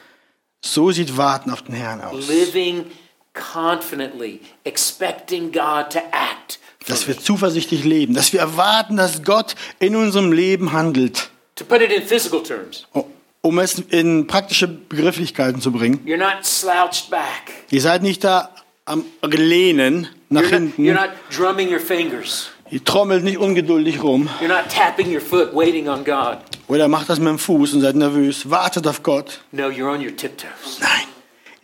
so sieht Warten auf den Herrn aus. Living confidently, expecting God to act. Dass wir zuversichtlich leben, dass wir erwarten, dass Gott in unserem Leben handelt. To put it in physical terms, Um es in praktische Begrifflichkeiten zu bringen. you're not slouched back. Ihr seid nicht da am Lehnen nach You're not, hinten. you're not drumming your fingers. Ihr trommelt nicht ungeduldig rum. You're not tapping your foot, waiting on God. Oder macht das mit dem Fuß und seid nervös. Wartet auf Gott. No, you're on your tiptoes. Nein,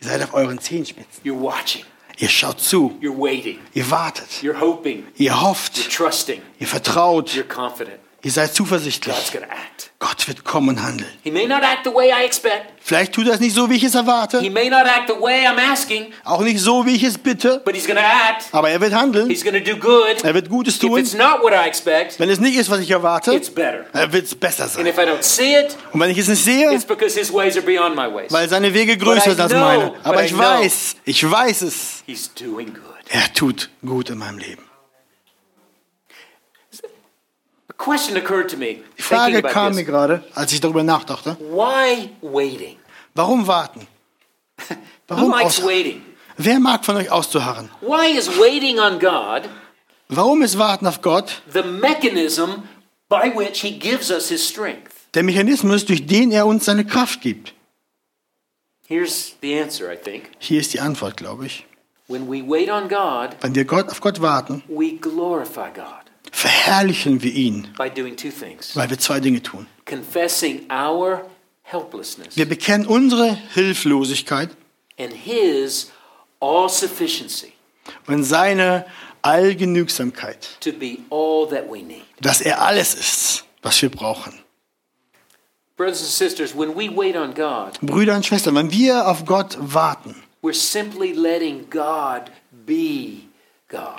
ihr seid auf euren Zehenspitzen. You're watching. Ihr schaut zu. You're waiting. Ihr wartet. You're hoping. Ihr You're hofft. trusting. Ihr vertraut. Ihr seid zuversichtlich. Gott wird kommen und handeln. He may not act the way I expect. Vielleicht tut er es nicht so, wie ich es He erwarte. may not act the way I'm asking, Auch nicht so, wie ich es bitte. but he's going to act. Aber er wird handeln. He's going to do good. Er wird Gutes If tun. it's not what I expect, Wenn es nicht ist, was ich erwarte, it's better. er wird es besser And sein. if I don't see it, Und wenn ich es nicht sehe, it's because his ways are beyond my ways. weil seine Wege größer sind als know, meine. Aber ich know. weiß, ich weiß es. He's doing good. Er tut gut in meinem Leben. A question occurred to me Die Frage kam mir gerade, als ich darüber nachdachte. Why waiting? Warum warten? Who Warum likes ausharren? waiting? Wer mag von euch auszuharren? Why is waiting on God Warum ist Warten auf Gott the mechanism by which he gives us his strength? der Mechanismus, durch den er uns seine Kraft gibt? Here's the answer, I think. Hier ist die Antwort, glaube ich. When we wait on God, Wenn wir Gott auf Gott warten, we glorify God verherrlichen wir ihn, weil wir zwei Dinge tun. confessing our helplessness Wir bekennen unsere Hilflosigkeit and his all sufficiency und seine Allgenügsamkeit, to be all that we need. dass er alles ist, was wir brauchen. Brothers and sisters, when we wait on God, Brüder und Schwestern, wenn wir auf Gott warten, we're simply letting God be.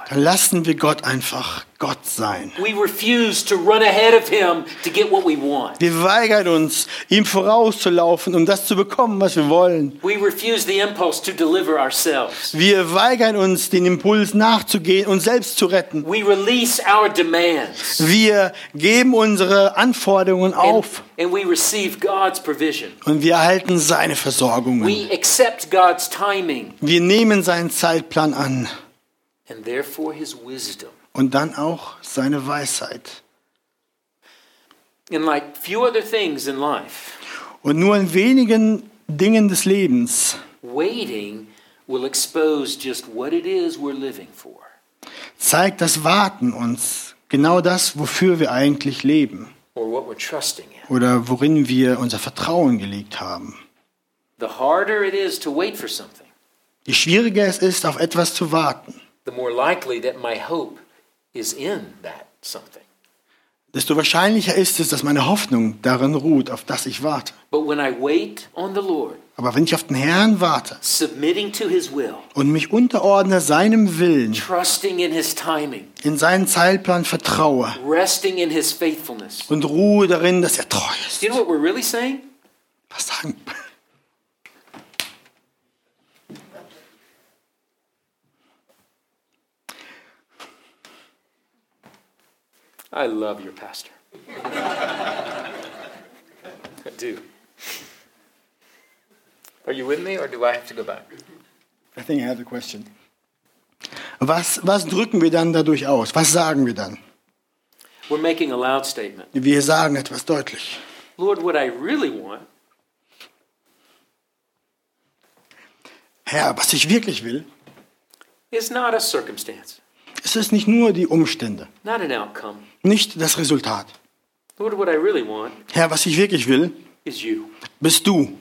Dann lassen wir Gott einfach Gott sein. We refuse to run ahead of him to get what we want. Wir weigern uns, ihm vorauszulaufen, um das zu bekommen, was wir wollen. We refuse the impulse to deliver ourselves. Wir weigern uns, den Impuls nachzugehen und selbst zu retten. We release our demands. Wir geben unsere Anforderungen auf and we receive God's provision. und wir erhalten seine Versorgungen. We accept God's timing Wir nehmen seinen Zeitplan an and therefore his wisdom. Und dann auch seine Weisheit. And like few other things in life, Und nur in wenigen Dingen des Lebens waiting will expose just what it is we're living for. zeigt das Warten uns genau das, wofür wir eigentlich leben or what we're trusting in. oder worin wir unser Vertrauen gelegt haben. The harder it is to wait for something, Je schwieriger es ist, auf etwas zu warten, the more likely that my hope is in that something. desto wahrscheinlicher ist es, dass meine Hoffnung darin ruht, auf das ich warte. But when I wait on the Lord, Aber wenn ich auf den Herrn warte submitting to his will, und mich unterordne seinem Willen, trusting in his timing, in seinen Zeitplan vertraue resting in his faithfulness. und ruhe darin, dass er treu ist. Do you know what we're really saying? Was sagen? I love your pastor. I do. Are you with me or do I have to go back? I think I have a question. Was, was drücken wir dann dadurch aus? Was sagen wir dann? We're making a loud statement. Wir sagen etwas deutlich. Lord, what I really want Herr, was ich wirklich will, is not a circumstance, es ist nicht nur die Umstände, not an outcome. nicht das Resultat. Lord, what I really want Herr, was ich wirklich will, is you. bist du.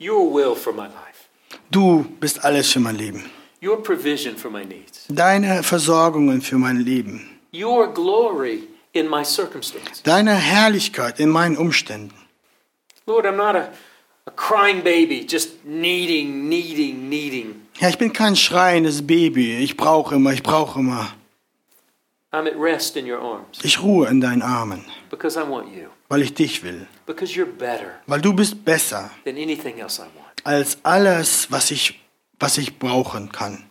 Your will for my life. Du bist alles für mein Leben. Your provision for my needs. Deine Versorgungen für mein Leben. Your glory in my circumstance. Deine Herrlichkeit in meinen Umständen. Lord, I'm not a, a crying baby, just needing, needing, needing. Ja, ich bin kein schreiendes Baby. Ich brauche immer, ich brauche immer. I'm at rest in your arms Ich ruhe in deinen Armen, because I want you, weil ich dich will. because you're better Weil du bist besser than anything else I want. als alles, was ich, was ich brauchen kann.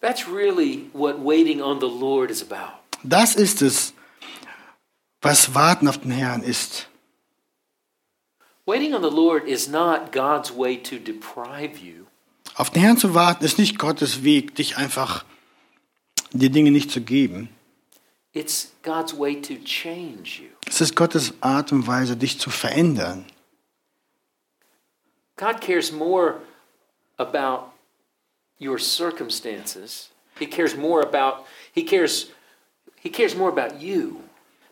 That's really what waiting on the Lord is about. Das ist es, was Warten auf den Herrn ist. Waiting on the Lord is not God's way to deprive you. Auf den Herrn zu warten ist nicht Gottes Weg, dich einfach die Dinge nicht zu geben. It's God's way to change you. Es ist Gottes Art und Weise, dich zu verändern. God cares more about your circumstances. He cares more about he cares he cares more about you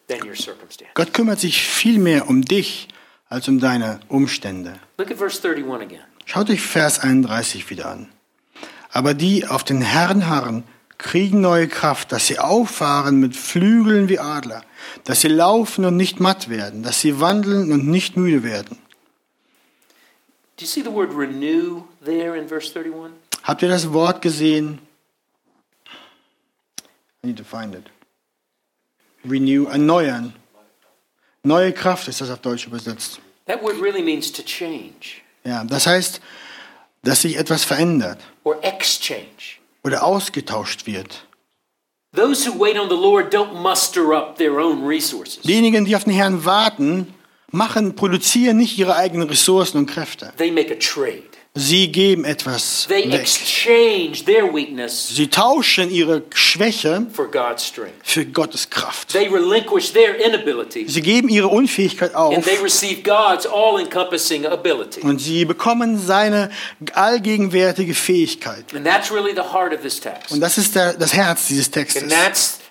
than your circumstance. Gott kümmert sich viel mehr um dich als um deine Umstände. Look at verse 31 again. Schaut euch Vers 31 wieder an. Aber die auf den Herrn harren, kriegen neue Kraft, dass sie auffahren mit Flügeln wie Adler, dass sie laufen und nicht matt werden, dass sie wandeln und nicht müde werden. Do you see the word renew there in verse 31? Habt ihr das Wort gesehen? I need to find it. Renew, erneuern. Neue Kraft ist das auf Deutsch übersetzt. That word really means to change Ja, das heißt, dass sich etwas verändert or exchange. oder ausgetauscht wird. Those who wait on the Lord don't muster up their own resources. Diejenigen, die auf den Herrn warten, machen, produzieren nicht ihre eigenen Ressourcen und Kräfte. They make a trade. Sie geben etwas They weg. exchange their weakness Sie tauschen ihre Schwäche for God's strength. für Gottes Kraft. They relinquish their inability Sie geben ihre Unfähigkeit and auf they receive God's all encompassing ability. und sie bekommen seine allgegenwärtige Fähigkeit. And that's really the heart of this text. Und das ist der, das Herz dieses Textes.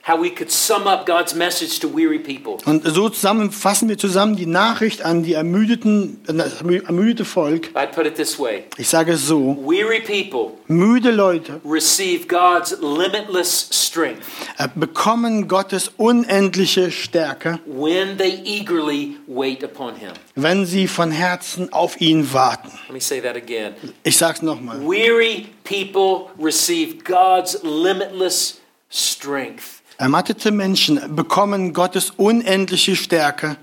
And that's how we could sum up God's message to weary people. Und so zusammen fassen wir zusammen die Nachricht an die ermüdeten, an das ermüdete Volk. I'd put it this way Ich sage es so: Weary people Müde Leute receive God's limitless strength äh, bekommen Gottes unendliche Stärke, when they eagerly wait upon Him. wenn sie von Herzen auf ihn warten. Let me say that again. Ich sage es nochmal. Weary people receive God's limitless strength Ermattete Menschen bekommen Gottes unendliche Stärke,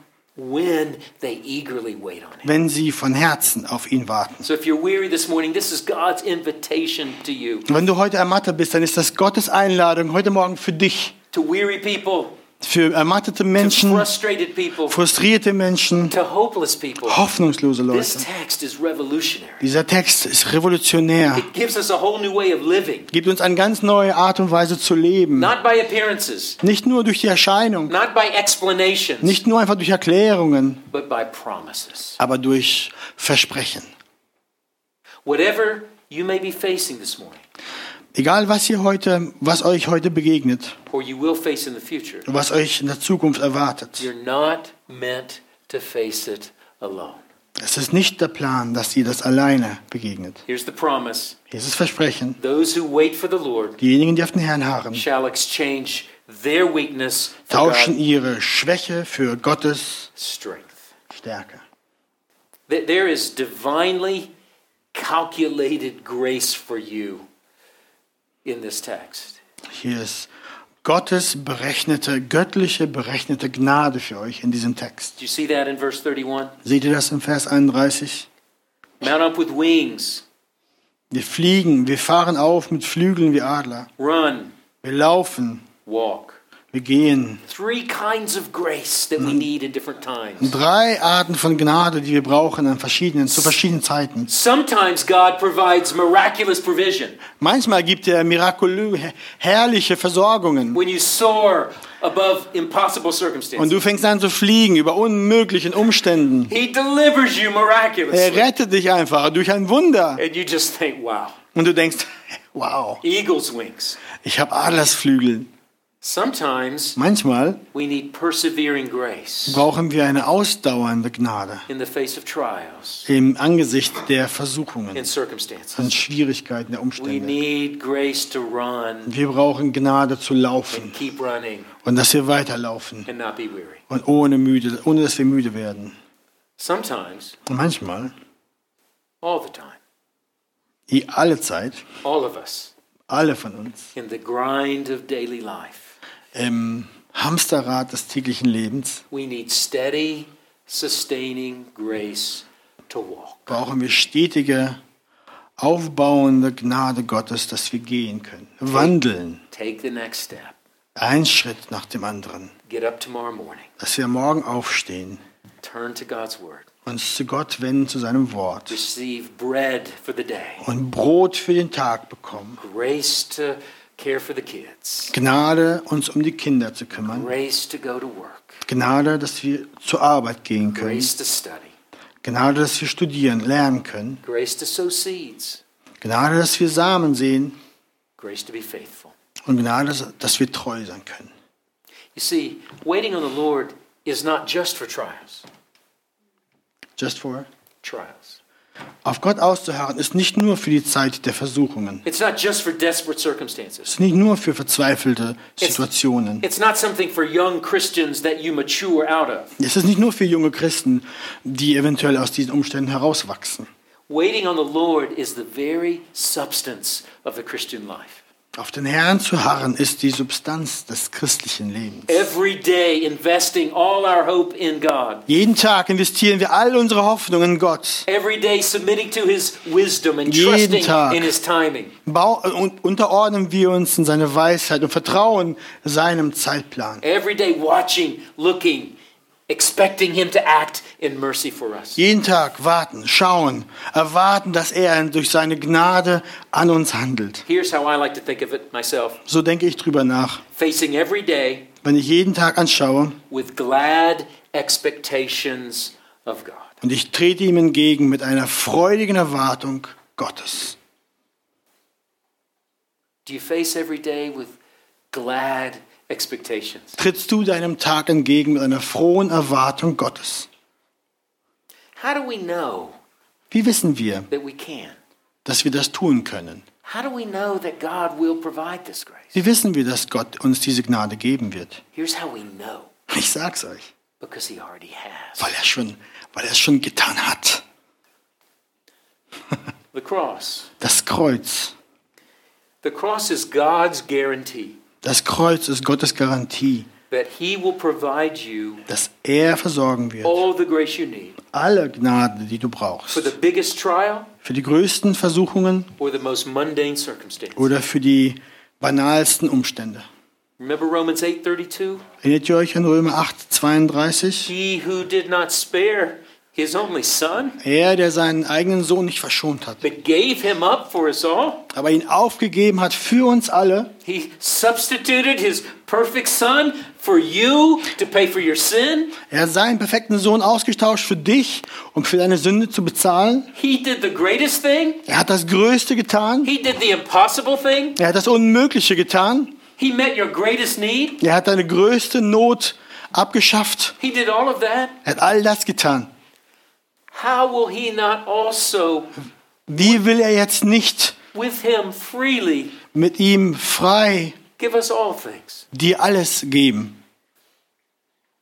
wenn sie von Herzen auf ihn warten. So if you're weary this morning, this is God's invitation to you. Und wenn du heute ermattet bist, dann ist das Gottes Einladung heute Morgen für dich, To weary people, für ermattete Menschen, people, frustrierte Menschen, hoffnungslose Leute. Dieser Text ist revolutionär, gibt uns eine ganz neue Art und Weise zu leben. Nicht nur durch die Erscheinung, nicht nur einfach durch Erklärungen, aber durch Versprechen. Whatever you may be facing this morning, Egal was ihr heute, was euch heute begegnet, future, was euch in der Zukunft erwartet. you're not meant to face it alone. Es ist nicht der Plan, dass ihr das alleine begegnet. Here's the promise Hier ist das Versprechen. those who wait for the Lord Diejenigen, die auf den Herrn harren, shall exchange their weakness for tauschen God's ihre Schwäche für Gottes strength. Stärke. Th- There is divinely calculated grace for you in this text. Hier ist Gottes berechnete, göttliche berechnete Gnade für euch in diesem Text. Do you see that in verse 31? Seht ihr das im Vers 31? Mount up with wings, Wir fliegen, wir fahren auf mit Flügeln wie Adler. run, Wir laufen, walk. Wir gehen. Three kinds of grace that we need in different times. Drei Arten von Gnade, die wir brauchen an verschiedenen, zu verschiedenen Zeiten. Sometimes God provides miraculous provision Manchmal gibt er mirakulö, herrliche Versorgungen. when you soar above impossible Und du fängst an zu fliegen über unmöglichen Umständen. He delivers you Er rettet dich einfach durch ein Wunder. And you just think, wow, Und du denkst, wow, eagle's wings. ich habe Adlersflügel. Sometimes Manchmal we need persevering grace brauchen wir eine ausdauernde Gnade in the face of trials im Angesicht der Versuchungen circumstances. und Schwierigkeiten der We Umstände. need grace to run Wir brauchen Gnade zu laufen and keep running und dass wir weiterlaufen and not be weary. und ohne müde, ohne dass wir müde werden. Sometimes, Und manchmal, all the time, i- alle Zeit, alle von uns, in the grind of daily life, im Hamsterrad des täglichen Lebens we need steady, sustaining grace to walk. brauchen wir stetige, aufbauende Gnade Gottes, dass wir gehen können, wandeln, Take the next step. ein Schritt nach dem anderen, Get up tomorrow morning. dass wir morgen aufstehen, Turn to God's word. uns zu Gott wenden, zu seinem Wort Receive bread for the day. und Brot für den Tag bekommen, Grace to care for the kids. Gnade, uns um die Kinder zu kümmern, Grace to go to work. Gnade, dass wir zur Arbeit gehen können, Grace to study. Gnade, dass wir studieren, lernen können, Grace to sow seeds. Gnade, dass wir Samen sehen Grace to be faithful. und Gnade, dass- dass wir treu sein können. You see, waiting on the Lord is not just for trials. Just for Trials. Auf Gott auszuharren ist nicht nur für die Zeit der Versuchungen. It's not just for desperate circumstances. Es ist nicht nur für verzweifelte Situationen. It's not something for young Christians that you mature out of. Es ist nicht nur für junge Christen, die eventuell aus diesen Umständen herauswachsen. Waiting on the Lord is the very substance of the Christian life. Auf den Herrn zu harren ist die Substanz des christlichen Lebens. Every day investing all our hope in God. Jeden Tag investieren wir all unsere Hoffnung in Gott. Every day submitting to his wisdom and Jeden Tag. in his timing. Bau, und unterordnen wir uns in seine Weisheit und vertrauen seinem Zeitplan. Every day watching, looking, expecting him to act in mercy for us. Jeden Tag warten, schauen, erwarten, dass er durch seine Gnade an uns handelt. Here's how I like to think of it myself. So denke ich drüber nach. Facing every day Wenn ich jeden Tag anschaue with glad expectations of God. und ich trete ihm entgegen mit einer freudigen Erwartung Gottes. Do you face every day with glad expectations? Trittst du deinem Tag entgegen mit einer frohen Erwartung Gottes? How do we know Wie wissen wir, that we can? dass wir das tun können? How do we know that God will provide this grace? Wie wissen wir, dass Gott uns diese Gnade geben wird? Here's how we know Ich sag's euch, because He already has. weil er schon, weil er es schon getan hat. The cross. Das Kreuz, The cross is God's guarantee das Kreuz ist Gottes Garantie, that He will provide you dass er versorgen wird. all the grace you need Alle Gnade, die du for the brauchst. biggest trial Für die größten Versuchungen or the most mundane circumstance. oder für die banalsten Umstände. Remember Romans 8:32? Erinnert ihr euch an Römer 8, 32? He who did not spare his only son, Er, der seinen eigenen Sohn nicht verschont hat, but gave him up for us all. aber ihn aufgegeben hat für uns alle. He substituted his perfect son for you to pay for your sin. Er hat seinen perfekten Sohn ausgetauscht für dich, um für deine Sünde zu bezahlen. He did the greatest thing. Er hat das Größte getan. He did the impossible thing. Er hat das Unmögliche getan. He met your greatest need. Er hat deine größte Not abgeschafft. He did all of that. Er hat all das getan. How will he not also Wie will er jetzt nicht with him freely mit ihm frei give us all things? dir alles geben?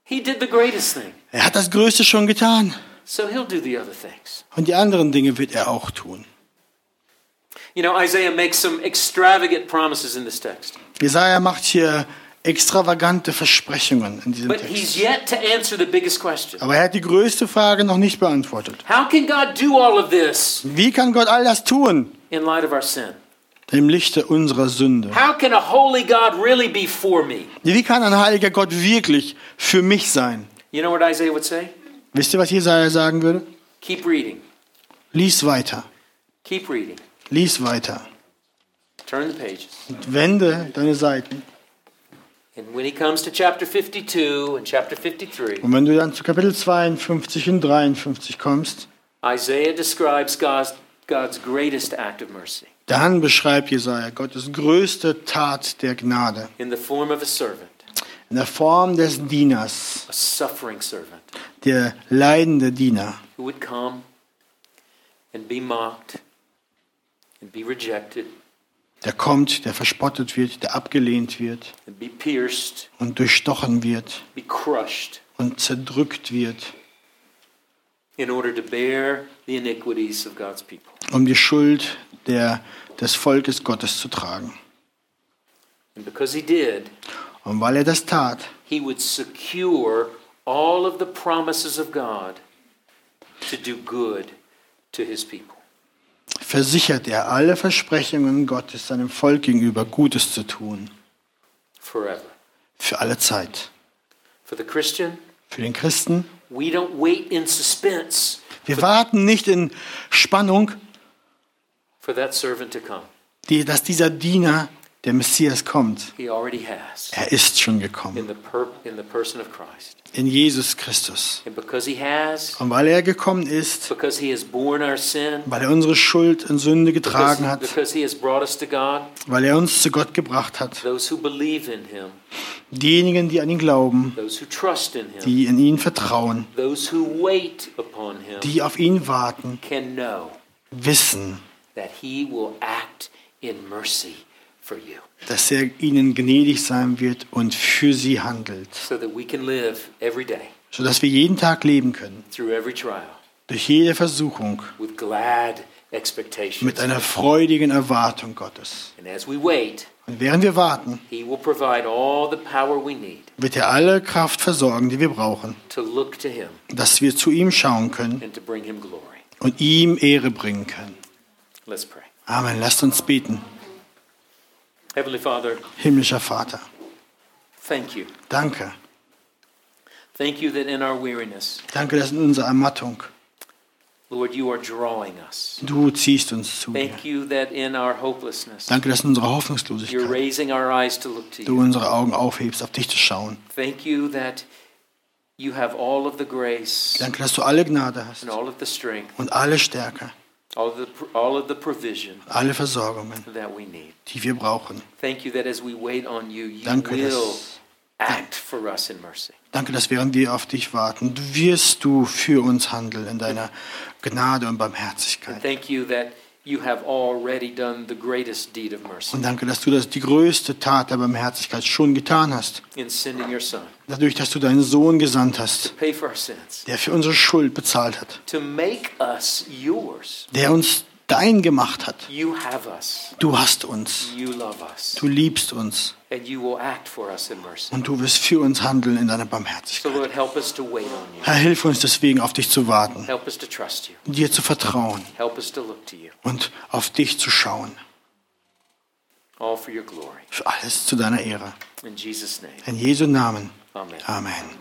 He did the greatest thing. Er hat das Größte schon getan. So he'll do the other things. Und die anderen Dinge wird er auch tun. You know, Isaiah makes some extravagant promises in this text. Jesaja macht hier extravagante Versprechungen in diesem But he's Text. yet to answer the biggest question. Aber er hat die größte Frage noch nicht beantwortet. How can God do all of this Wie kann Gott all das tun in light of our sin? im Lichte unserer Sünde? How can a holy God really be for me? Wie kann ein heiliger Gott wirklich für mich sein? You know what Isaiah would say? Wisst ihr, was Jesaja sagen würde? Keep reading. Lies weiter, Keep reading. lies weiter. Turn the pages. Wende deine Seiten. And when he comes to chapter 52 and chapter 53, Und wenn du dann zu Kapitel 52 und 53 kommst, Isaiah describes God's, God's greatest act of mercy dann beschreibt Jesaja Gottes größte Tat der Gnade. in the form of a servant, in der Form des Dieners, a suffering servant, der leidende Diener, who would come and be mocked and be rejected der kommt, der verspottet wird, der abgelehnt wird pierced, und durchstochen wird crushed, und zerdrückt wird in order to bear the iniquities of God's people. um die Schuld der, des Volkes Gottes zu tragen. And because he did, Und weil er das tat, he would secure all of the promises of God to do good to his people. Versichert er alle Versprechungen Gottes seinem Volk gegenüber Gutes zu tun. forever. Für alle Zeit. For the Christian, Für den Christen. we don't wait in suspense Wir warten nicht in Spannung, for that servant to come. die, dass dieser Diener, der Messias, kommt. He already has Er ist schon in gekommen. the, per- in the person of Christ. In Jesus Christus. And because he has, Und weil er gekommen ist, weil er unsere Schuld und Sünde getragen hat, because he has brought us to God, weil er uns zu Gott gebracht hat, diejenigen, die an ihn glauben, die in ihn vertrauen, die auf ihn warten, wissen, that he will act in mercy dass er ihnen gnädig sein wird und für sie handelt, so that we can live every day sodass wir jeden Tag leben können, durch jede Versuchung, with glad expectations. mit einer freudigen Erwartung Gottes. And as we wait, Und während wir warten, he will provide all the power we need wird er alle Kraft versorgen, die wir brauchen, to look to him dass wir zu ihm schauen können and to bring him glory. und ihm Ehre bringen können. Let's pray. Amen. Lasst uns beten. Heavenly Father, Himmlischer Vater, thank you. danke. Thank you that in our weariness, Danke, dass in unserer Ermattung Lord, you are drawing us. du ziehst uns zu dir. Thank you that in our hopelessness, Danke, dass in unserer you're Hoffnungslosigkeit raising our eyes to look to du you. unsere Augen aufhebst, auf dich zu schauen. Thank you that you have all of the grace Danke, dass du alle Gnade hast and all of the strength, und alle Stärke, all of the, all of the provision alle Versorgungen, that we need. die wir brauchen. Thank you that as we wait on you, you Danke, will dass, act for us in mercy. danke, dass während wir auf dich warten, wirst du für uns handeln in deiner Gnade und Barmherzigkeit. thank you that you have already done the greatest deed of mercy Und danke, dass du das, die größte Tat der Barmherzigkeit schon getan hast. in sending your son Dadurch, dass du deinen Sohn gesandt hast, to pay for our sins, der für unsere Schuld bezahlt hat, to make us yours. der uns dein gemacht hat. Du hast uns, du liebst uns und du wirst für uns handeln in deiner Barmherzigkeit. Herr, hilf uns deswegen, auf dich zu warten, dir zu vertrauen und auf dich zu schauen. Für alles zu deiner Ehre. In Jesus' name. In Jesu Namen. Amen. Amen.